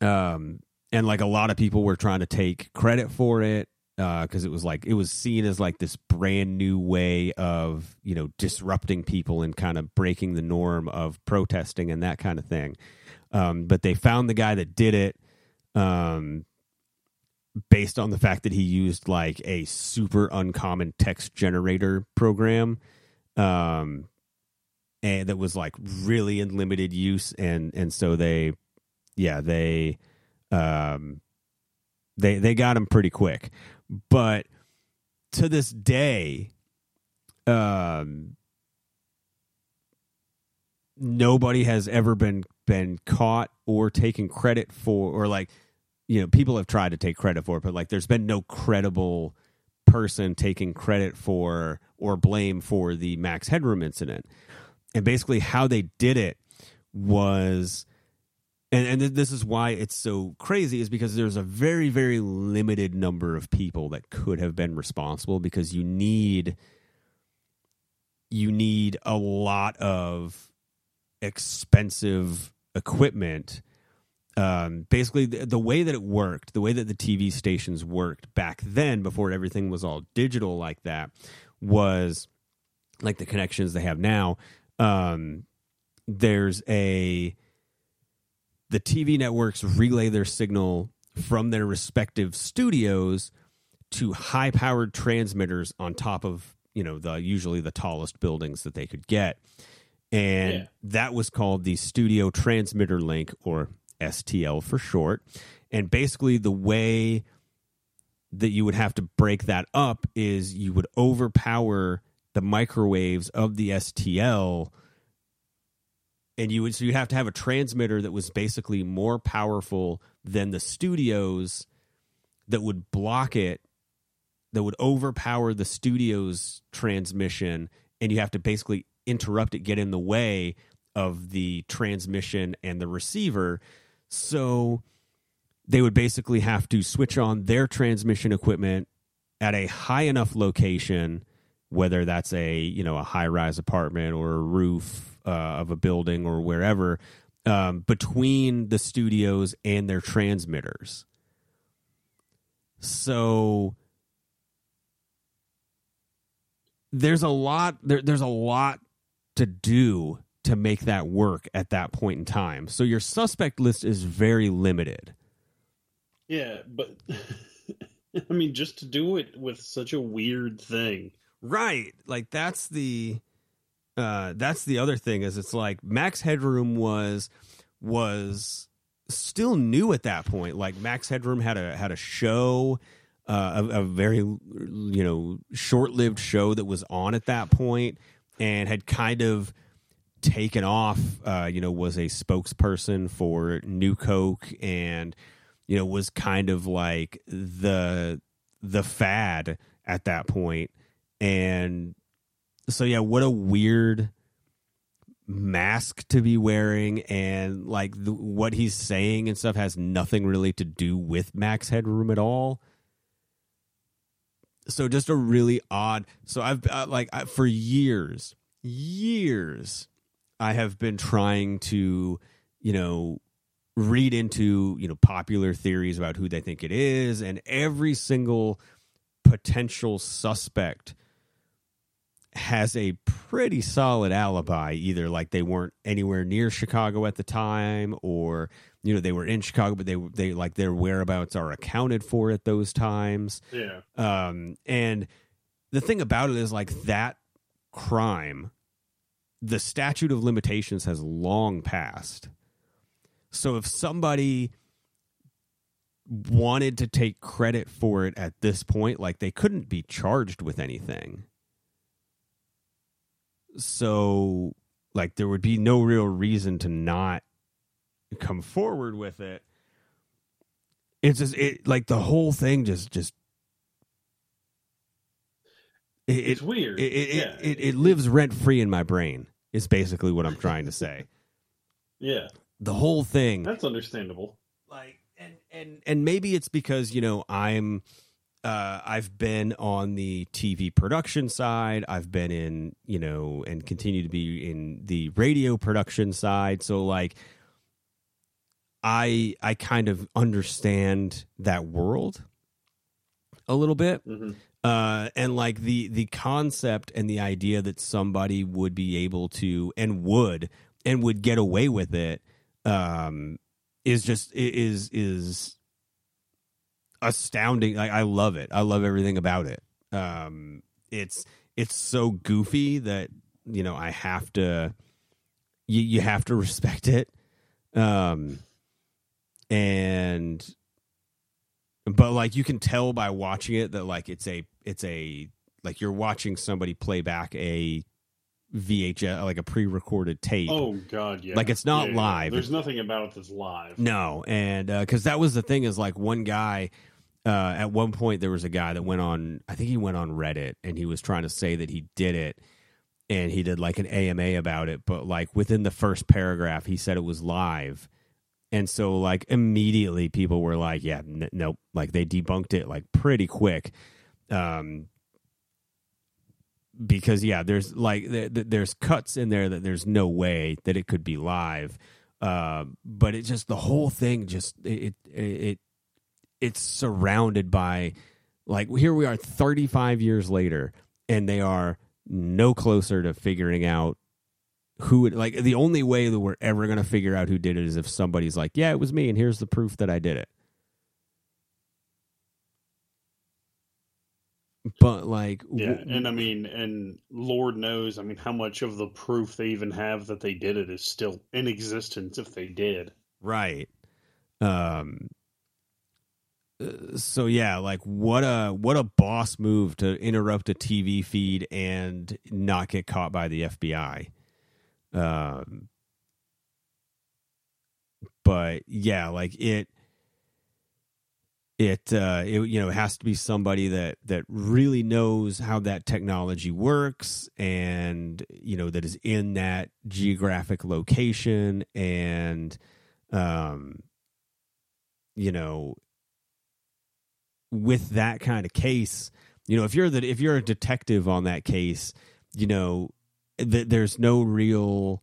um and like a lot of people were trying to take credit for it because it was like it was seen as like this brand new way of you know disrupting people and kind of breaking the norm of protesting and that kind of thing. Um, but they found the guy that did it um, based on the fact that he used like a super uncommon text generator program um, and that was like really in limited use. And and so they yeah they um they they got him pretty quick but to this day um nobody has ever been been caught or taken credit for or like you know people have tried to take credit for it but like there's been no credible person taking credit for or blame for the max headroom incident. And basically how they did it was and, and this is why it's so crazy is because there's a very very limited number of people that could have been responsible because you need you need a lot of expensive equipment. Um, basically, the, the, way that it worked, the way that the TV stations worked back then, before everything was all digital like that, was like the connections they have now. Um, there's a the TV networks relay their signal from their respective studios to high powered transmitters on top of you know the usually the tallest buildings that they could get and yeah. that was called the Studio Transmitter Link, or STL for short. And basically, the way that you would have to break that up is you would overpower the microwaves of the STL, and you would so you have to have a transmitter that was basically more powerful than the studios that would block it, that would overpower the studio's transmission, and you have to basically interrupt it, get in the way of the transmission and the receiver. So they would basically have to switch on their transmission equipment at a high enough location, whether that's a you know a high rise apartment or a roof uh, of a building or wherever, um, between the studios and their transmitters. So there's a lot there, there's a lot to do to make that work at that point in time. So your suspect list is very limited. Yeah, but I mean, just to do it with such a weird thing, right? Like that's the uh, that's the other thing is it's like Max Headroom was was still new at that point. Like Max Headroom had a had a show, uh, a, a very you know short lived show that was on at that point and had kind of taken off. Uh, you know, was a spokesperson for New Coke, and you know was kind of like the the fad at that point. And so, yeah, what a weird mask to be wearing and like the, what he's saying and stuff has nothing really to do with max headroom at all so just a really odd. So I've uh, like I, for years, years, I have been trying to, you know, read into you know popular theories about who they think it is, and every single potential suspect has a pretty solid alibi either like they weren't anywhere near chicago at the time or you know they were in Chicago, but they they like their whereabouts are accounted for at those times. Yeah. Um, and the thing about it is like that crime, the statute of limitations has long passed. So if somebody wanted to take credit for it at this point, like they couldn't be charged with anything. So like there would be no real reason to not come forward with it. It's just it like the whole thing just just it, it's weird. it it, yeah. it, it, it lives rent free in my brain is basically what i'm trying to say. Yeah. The whole thing that's understandable. Like and and and maybe it's because you know i'm uh, I've been on the TV production side. I've been in, you know, and continue to be in the radio production side. So, like, I I kind of understand that world a little bit. Mm-hmm. Uh, and like the the concept and the idea that somebody would be able to and would and would get away with it um, is just is is astounding. Like I love it. I love everything about it. Um, it's it's so goofy that you know I have to you you have to respect it. Um, and but like you can tell by watching it that like it's a it's a like you're watching somebody play back a VHS, like a pre-recorded tape. Oh God, yeah. Like, it's not Yeah, live. There's nothing about it that's live. No, and uh, because that was the thing is like one guy. Uh, at one point, there was a guy that went on. I think he went on Reddit, and he was trying to say that he did it, and he did like an AMA about it. But like within the first paragraph, he said it was live, and so like immediately people were like, "Yeah, n- nope." Like they debunked it like pretty quick. Um, because yeah, there's like th- th- there's cuts in there that there's no way that it could be live. Uh, but it just the whole thing just it it, it it's surrounded by like here we are 35 years later and they are no closer to figuring out who it, like the only way that we're ever going to figure out who did it is if somebody's like yeah it was me and here's the proof that I did it but like Yeah, w- and I mean, and Lord knows, I mean, how much of the proof they even have that they did it is still in existence if they did. Right. Um so yeah, like what a what a boss move to interrupt a TV feed and not get caught by the FBI. Um but yeah, like it it uh it you know has to be somebody that that really knows how that technology works and you know that is in that geographic location and um you know with that kind of case you know if you're the if you're a detective on that case you know th- there's no real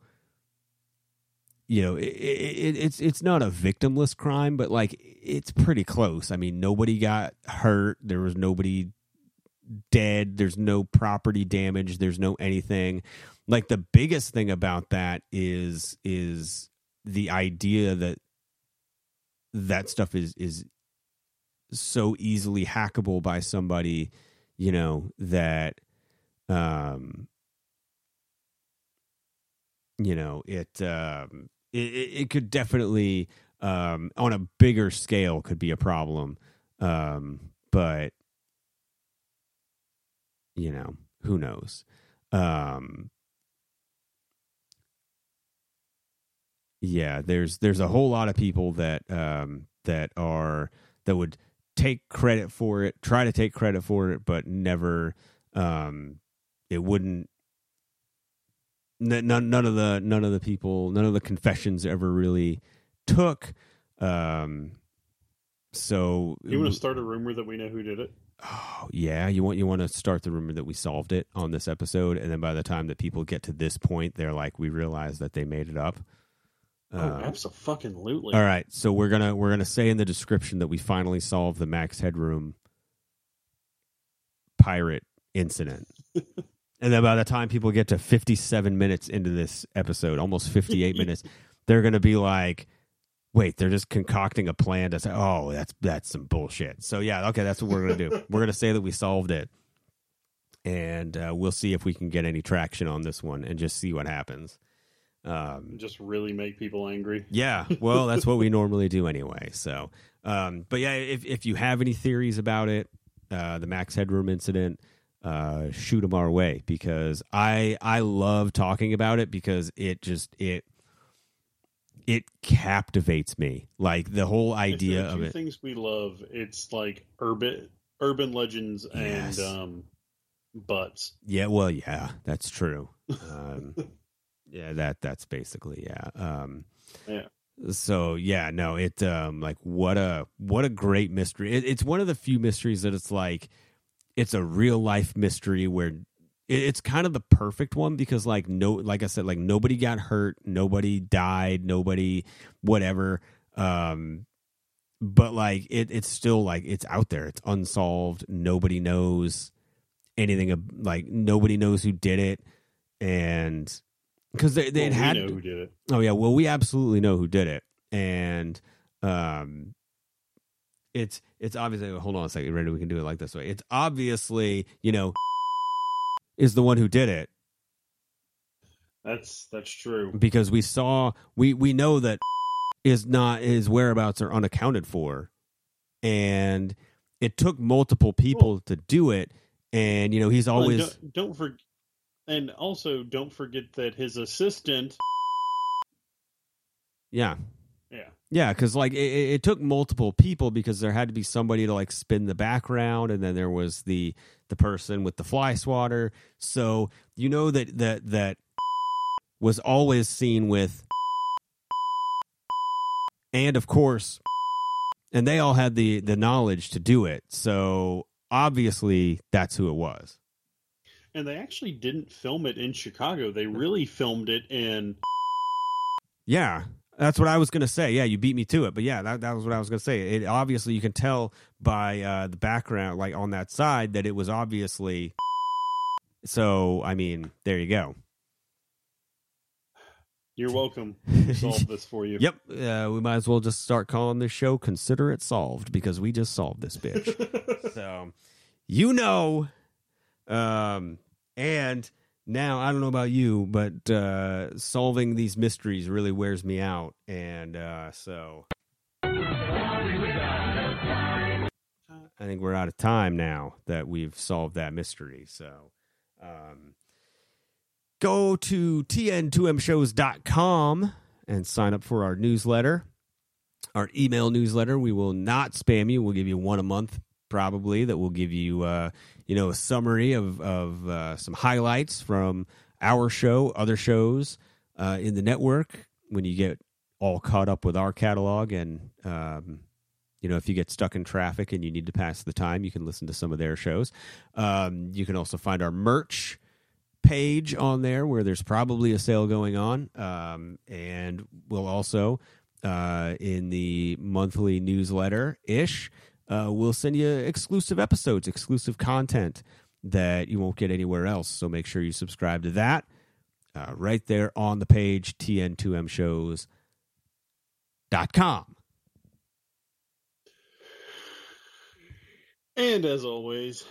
you know it, it, it's it's not a victimless crime but like it's pretty close. I mean nobody got hurt. There was nobody dead. There's no property damage. There's no anything. Like the biggest thing about that is is the idea that that stuff is is so easily hackable by somebody you know that um you know it um it, it could definitely um on a bigger scale could be a problem. Um but you know who knows? Um yeah there's there's a whole lot of people that um that are that would take credit for it try to take credit for it but never um it wouldn't none none of the none of the people none of the confessions ever really took um so You want to start a rumor that we know who did it? Oh, yeah, you want you want to start the rumor that we solved it on this episode, and then by the time that people get to this point, they're like, we realize that they made it up. Oh, Uh, absolutely. all right, so we're gonna we're gonna say in the description that we finally solved the Max Headroom pirate incident, and then by the time people get to fifty seven minutes into this episode, almost fifty eight minutes, they're gonna be like. Wait, they're just concocting a plan to say, "Oh, that's that's some bullshit." So yeah, okay, that's what we're gonna do. we're gonna say that we solved it, and uh, we'll see if we can get any traction on this one, and just see what happens. Um, Just really make people angry. yeah, well, that's what we normally do anyway. So, um, but yeah, if if you have any theories about it, uh, the Max Headroom incident, uh, shoot them our way because I I love talking about it because it just it it captivates me like the whole idea of it. things we love, it's like urban urban legends Yes. and um, butts. Yeah, well, yeah, that's true. Um, yeah, that that's basically yeah. Um, Yeah. So yeah, no, it um like what a what a great mystery. It, it's one of the few mysteries that it's like it's a real life mystery where it, it's kind of the perfect one because like no like I said like nobody got hurt, nobody died, nobody whatever. Um but like it it's still like it's out there. It's unsolved. Nobody knows anything like nobody knows who did it and because they they Well, we had know who did it. Oh yeah, well we absolutely know who did it, and um, it's it's obviously. Hold on a second, Randy. We can do it like this way. It's obviously you know is the one who did it That's that's true. because we saw we we know that is not his whereabouts are unaccounted for, and it took multiple people to do it, and you know he's always don't, don't for, And also, don't forget that his assistant. Yeah. Yeah. Yeah, because like it, it took multiple people because there had to be somebody to like spin the background, and then there was the the person with the fly swatter. So you know that that that was always seen with, and of course, and they all had the the knowledge to do it. So obviously, that's who it was. And they actually didn't film it in Chicago. They really filmed it in. Yeah, that's what I was going to say. Yeah, you beat me to it. But yeah, that, that was what I was going to say. It obviously you can tell by uh, the background, like on that side, that it was obviously. So I mean, there you go. You're welcome. We solved this for you. Yep, uh, we might as well just start calling this show "Consider It Solved" because we just solved this bitch. so, you know, um, and now I don't know about you, but uh, solving these mysteries really wears me out, and uh, so I think we're out of time now that we've solved that mystery. So. Um, go to tn2mshows.com and sign up for our newsletter, our email newsletter. We will not spam you. We'll give you one a month, probably, that will give you, uh, you know, a summary of, of uh, some highlights from our show, other shows uh, in the network when you get all caught up with our catalog. And, um, you know, if you get stuck in traffic and you need to pass the time, you can listen to some of their shows. Um, you can also find our merch page on there where there's probably a sale going on. Um, and we'll also, uh, in the monthly newsletter ish, uh, we'll send you exclusive episodes, exclusive content that you won't get anywhere else. So make sure you subscribe to that uh, right there on the page, tn2mshows.com. And as always,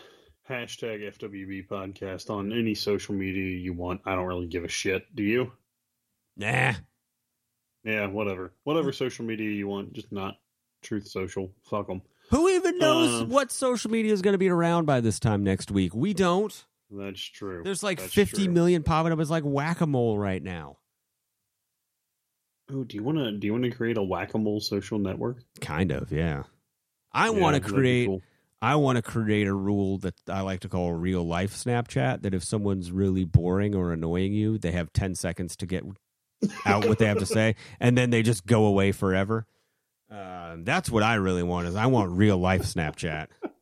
hashtag FWB podcast on any social media you want. I don't really give a shit. Do you? Nah. Yeah, whatever. Whatever social media you want, just not Truth Social. Fuck them. Who even knows Um, what social media is going to be around by this time next week? We don't. That's true. There's like That's fifty true. million popping up as like whack a mole right now. Oh, do you want to? Do you want to create a whack a mole social network? Kind of, yeah. I Yeah, want to create. cool. I want to create a rule that I like to call real life Snapchat. That if someone's really boring or annoying you, they have ten seconds to get out what they have to say, and then they just go away forever. Uh, that's what I really want. Is I want real life Snapchat.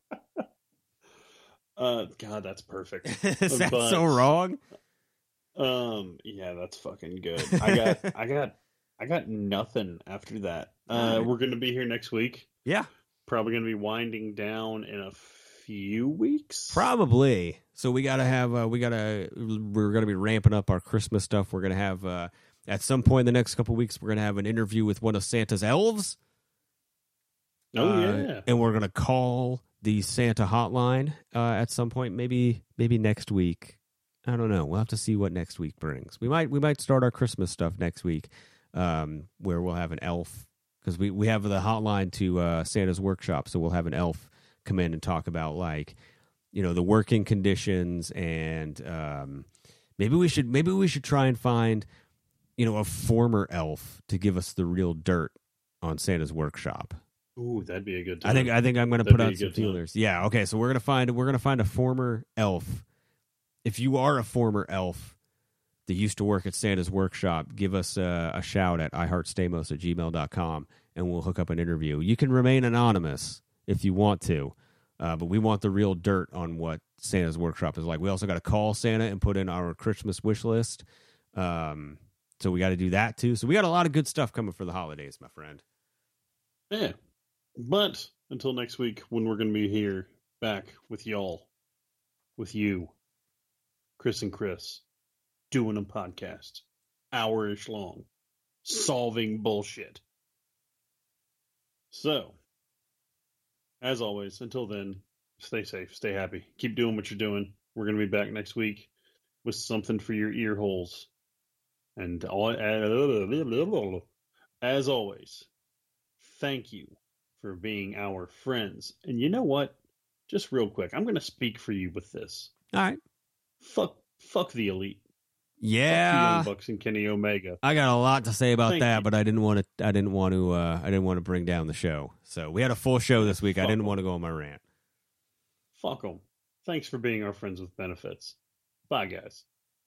Uh, God, that's perfect. is that But- so wrong? Um, yeah, that's fucking good. I got, I got, I got nothing after that. Uh, we're gonna be here next week. Yeah, Probably gonna be winding down in a few weeks. Probably. So we gotta have uh, we gotta we're gonna be ramping up our Christmas stuff. We're gonna have uh, at some point in the next couple weeks we're gonna have an interview with one of Santa's elves. Oh Uh, yeah. and we're gonna call the Santa hotline uh, at some point. Maybe maybe next week. I don't know. We'll have to see what next week brings. We might we might start our Christmas stuff next week, um, where we'll have an elf because we we have the hotline to uh, Santa's workshop, so we'll have an elf come in and talk about like you know the working conditions and um, maybe we should maybe we should try and find you know a former elf to give us the real dirt on Santa's workshop. Ooh, that'd be a good. I think time. I think I'm going to put out some good time. Yeah. Okay. So we're gonna find we're gonna find a former elf. If you are a former elf that used to work at Santa's workshop, give us a, a shout at iheartstamos at gmail.com and we'll hook up an interview. You can remain anonymous if you want to, uh, but we want the real dirt on what Santa's workshop is like. We also got to call Santa and put in our Christmas wish list. Um, so we got to do that too. So we got a lot of good stuff coming for the holidays, my friend. Yeah. But until next week, when we're going to be here back with y'all, with you, Chris and Chris, doing a podcast, hour ish long, solving bullshit. So, as always, until then, stay safe, stay happy, keep doing what you're doing. We're going to be back next week with something for your ear holes. And all, as always, thank you for being our friends. And you know what? Just real quick, I'm going to speak for you with this. All right. Fuck Fuck the elite. Yeah, Young Bucks and Kenny Omega. I got a lot to say about Thank that, you. but I didn't want to. I didn't want to. Uh, I didn't want to bring down the show. So we had a full show this week. I Fuck didn't 'em. want to go on my rant. Fuck them. Thanks for being our friends with benefits. Bye, guys.